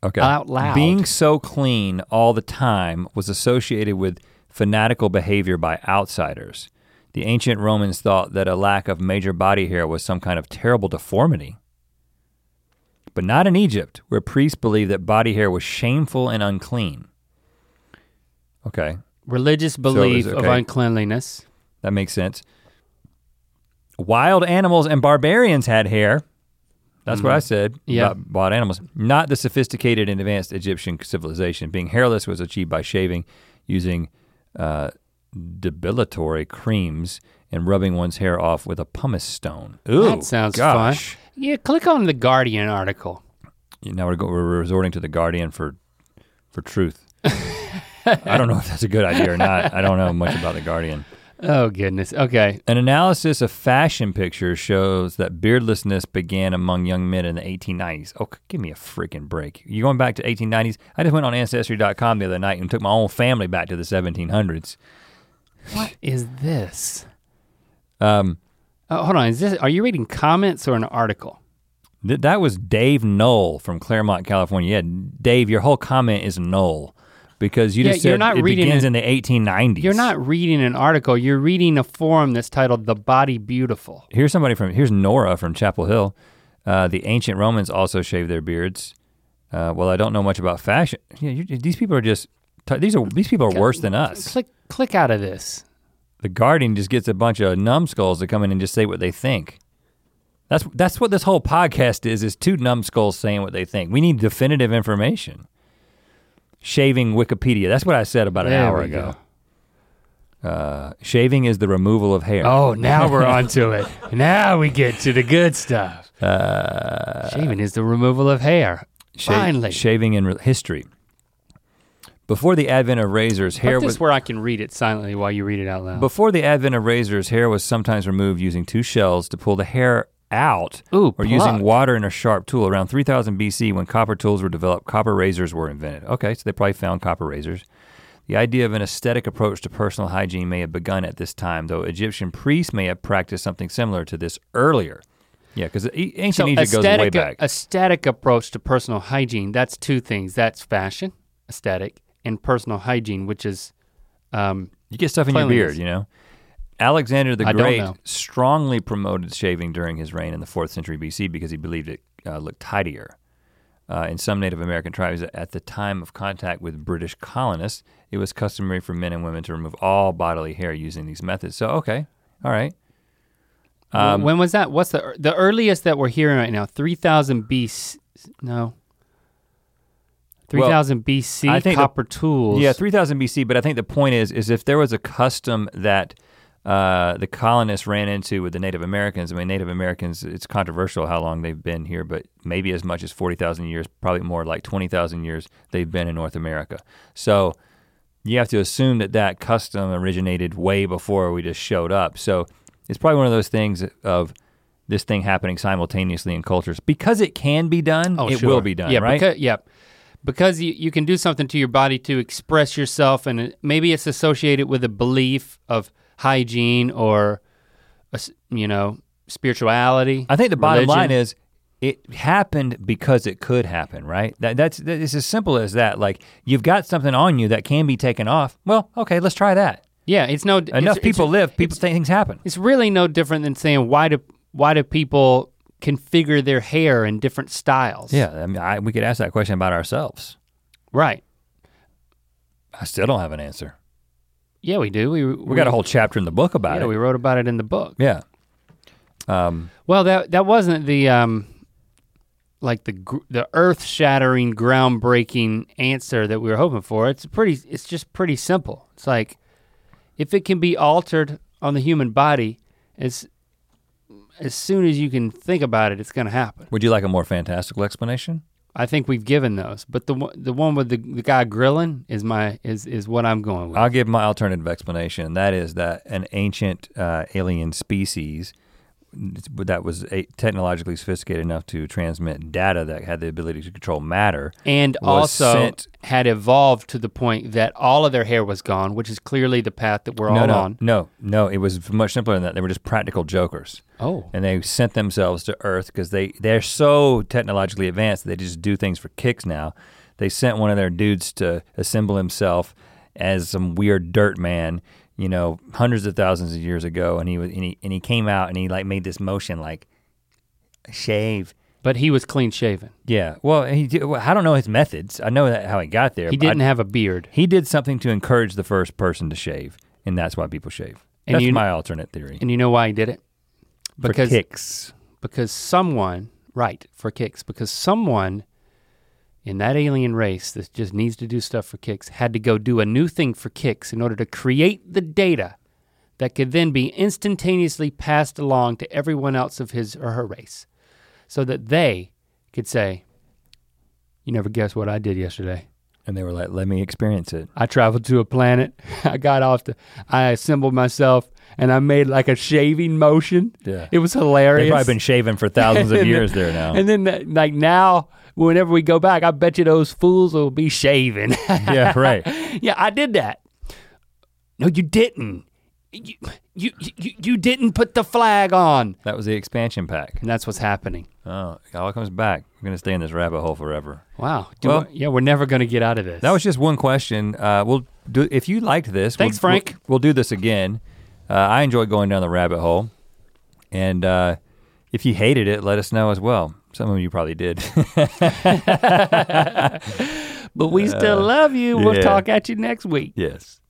Okay. Out loud. Being so clean all the time was associated with fanatical behavior by outsiders. The ancient Romans thought that a lack of major body hair was some kind of terrible deformity. But not in Egypt, where priests believed that body hair was shameful and unclean. Okay, Religious belief of okay. uncleanliness. that makes sense. Wild animals and barbarians had hair. That's what I said Yeah. about wild animals. Not the sophisticated and advanced Egyptian civilization. Being hairless was achieved by shaving using uh, depilatory creams and rubbing one's hair off with a pumice stone. Ooh, That sounds gosh. fun. Yeah, click on the Guardian article. Now we're, go- we're resorting to the Guardian for for truth. I don't know if that's a good idea or not. I don't know much about the Guardian. Oh goodness. Okay. An analysis of fashion pictures shows that beardlessness began among young men in the 1890s. Oh, give me a freaking break. You're going back to 1890s? I just went on ancestry.com the other night and took my own family back to the 1700s. What is this? Um, Oh, hold on. Is this? Are you reading comments or an article? th- that was Dave Knoll from Claremont, California. Yeah, Dave, your whole comment is null because you Yeah, just said you're not it reading begins it- in the 1890s. You're not reading an article. You're reading a forum that's titled "The Body Beautiful." Here's somebody from, here's Nora from Chapel Hill. Uh, the ancient Romans also shaved their beards. Uh, well, I don't know much about fashion. Yeah, you, these people are just, t- these are these people are worse than us. Click click out of this. The Guardian just gets a bunch of numbskulls to come in and just say what they think. That's that's what this whole podcast is, is two numbskulls saying what they think. We need definitive information. Shaving Wikipedia. That's what I said about an There hour ago. Uh, shaving is the removal of hair. Oh, now we're onto it. Now we get to the good stuff. Uh, Shaving is the removal of hair. Sha- Finally. Shaving in re- history. Before the advent of razors, hair this was where I can read it silently while you read it out loud. before the advent of razors, hair was sometimes removed using two shells to pull the hair out Ooh, or using water and a sharp tool. Around 3000 BC, when copper tools were developed, copper razors were invented. Okay, so they probably found copper razors. The idea of an aesthetic approach to personal hygiene may have begun at this time, though Egyptian priests may have practiced something similar to this earlier. Yeah, because ancient so Egypt goes way back. aesthetic approach to personal hygiene, that's two things. That's fashion, aesthetic, and personal hygiene, which is um, You get stuff in your beard, you know. Alexander the I Great strongly promoted shaving during his reign in the fourth century BC because he believed it uh, looked tidier. Uh, in some Native American tribes, at the time of contact with British colonists, it was customary for men and women to remove all bodily hair using these methods. So, okay, all right. Um, when was that? What's the the earliest that we're hearing right now? Three thousand BC? No. Three thousand BC I think the- copper tools. Yeah, 3000 BC, but I think the point is is if there was a custom that uh, the colonists ran into with the Native Americans, I mean Native Americans, it's controversial how long they've been here, but maybe as much as 40,000 years, probably more like 20,000 years they've been in North America. So you have to assume that that custom originated way before we just showed up. So it's probably one of those things of this thing happening simultaneously in cultures because it can be done. Oh, it sure. will be done, yeah, right? Because, yeah, because you, you can do something to your body to express yourself, and it, maybe it's associated with a belief of hygiene or, a you know, spirituality. I think the bottom religion. line is it happened because it could happen, right? That, that's that is as simple as that. Like you've got something on you that can be taken off. Well, okay, let's try that. yeah, it's no Enough it's- people it's, live, people think things happen. It's really no different than saying why do why do people configure their hair in different styles? Yeah, I mean, I, we could ask that question about ourselves. right. I still don't have an answer. Yeah, we do. We We got a whole chapter in the book about yeah. it. We wrote about it in the book. yeah. Um, Well, that that wasn't the um, like the the earth shattering, groundbreaking answer that we were hoping for. It's pretty. It's just pretty simple. It's like if it can be altered on the human body, as as soon as you can think about it, it's going to happen. would you like a more fantastical explanation? I think we've given those, but the one- the one with the, the guy grilling is my is is what I'm going with. I'll give my alternative explanation. And that is that an ancient uh, alien species that was a, technologically sophisticated enough to transmit data that had the ability to control matter and also sent- had evolved to the point that all of their hair was gone, which is clearly the path that we're no, all no, on. No, no, it was much simpler than that. They were just practical jokers. Oh, And they sent themselves to Earth because they, they're so technologically advanced that they just do things for kicks now. They sent one of their dudes to assemble himself as some weird dirt man, you know, hundreds of thousands of years ago. And he was and he, and he came out and he like made this motion like shave. but he was clean shaven. Yeah. Well, he did, well, I don't know his methods. I know that how he got there. He didn't have a beard. he did something to encourage the first person to shave, and that's why people shave. And that's you- my alternate theory. And you know why he did it? Because for kicks. because someone, right, for kicks, because someone in that alien race that just needs to do stuff for kicks had to go do a new thing for kicks in order to create the data that could then be instantaneously passed along to everyone else of his or her race so that they could say, You never guess what I did yesterday. And they were like, let me experience it. I traveled to a planet. I got off the, I assembled myself and I made like a shaving motion. Yeah. It was hilarious. They've probably been shaving for thousands of years there now. And then like now, whenever we go back, I bet you those fools will be shaving. yeah, right. yeah, I did that. No, you didn't. You, you you you didn't put the flag on. That was the expansion pack. And that's what's happening. Oh, it all comes back. We're gonna stay in this rabbit hole forever. Wow. Do Well- I- yeah, we're never gonna get out of this. That was just one question. Uh, we'll do if you liked this. Thanks, we'll, Frank. We'll, we'll do this again. Uh, I enjoy going down the rabbit hole, and uh, if you hated it, let us know as well. Some of you probably did. but we still uh, love you. We'll yeah. talk at you next week. yes.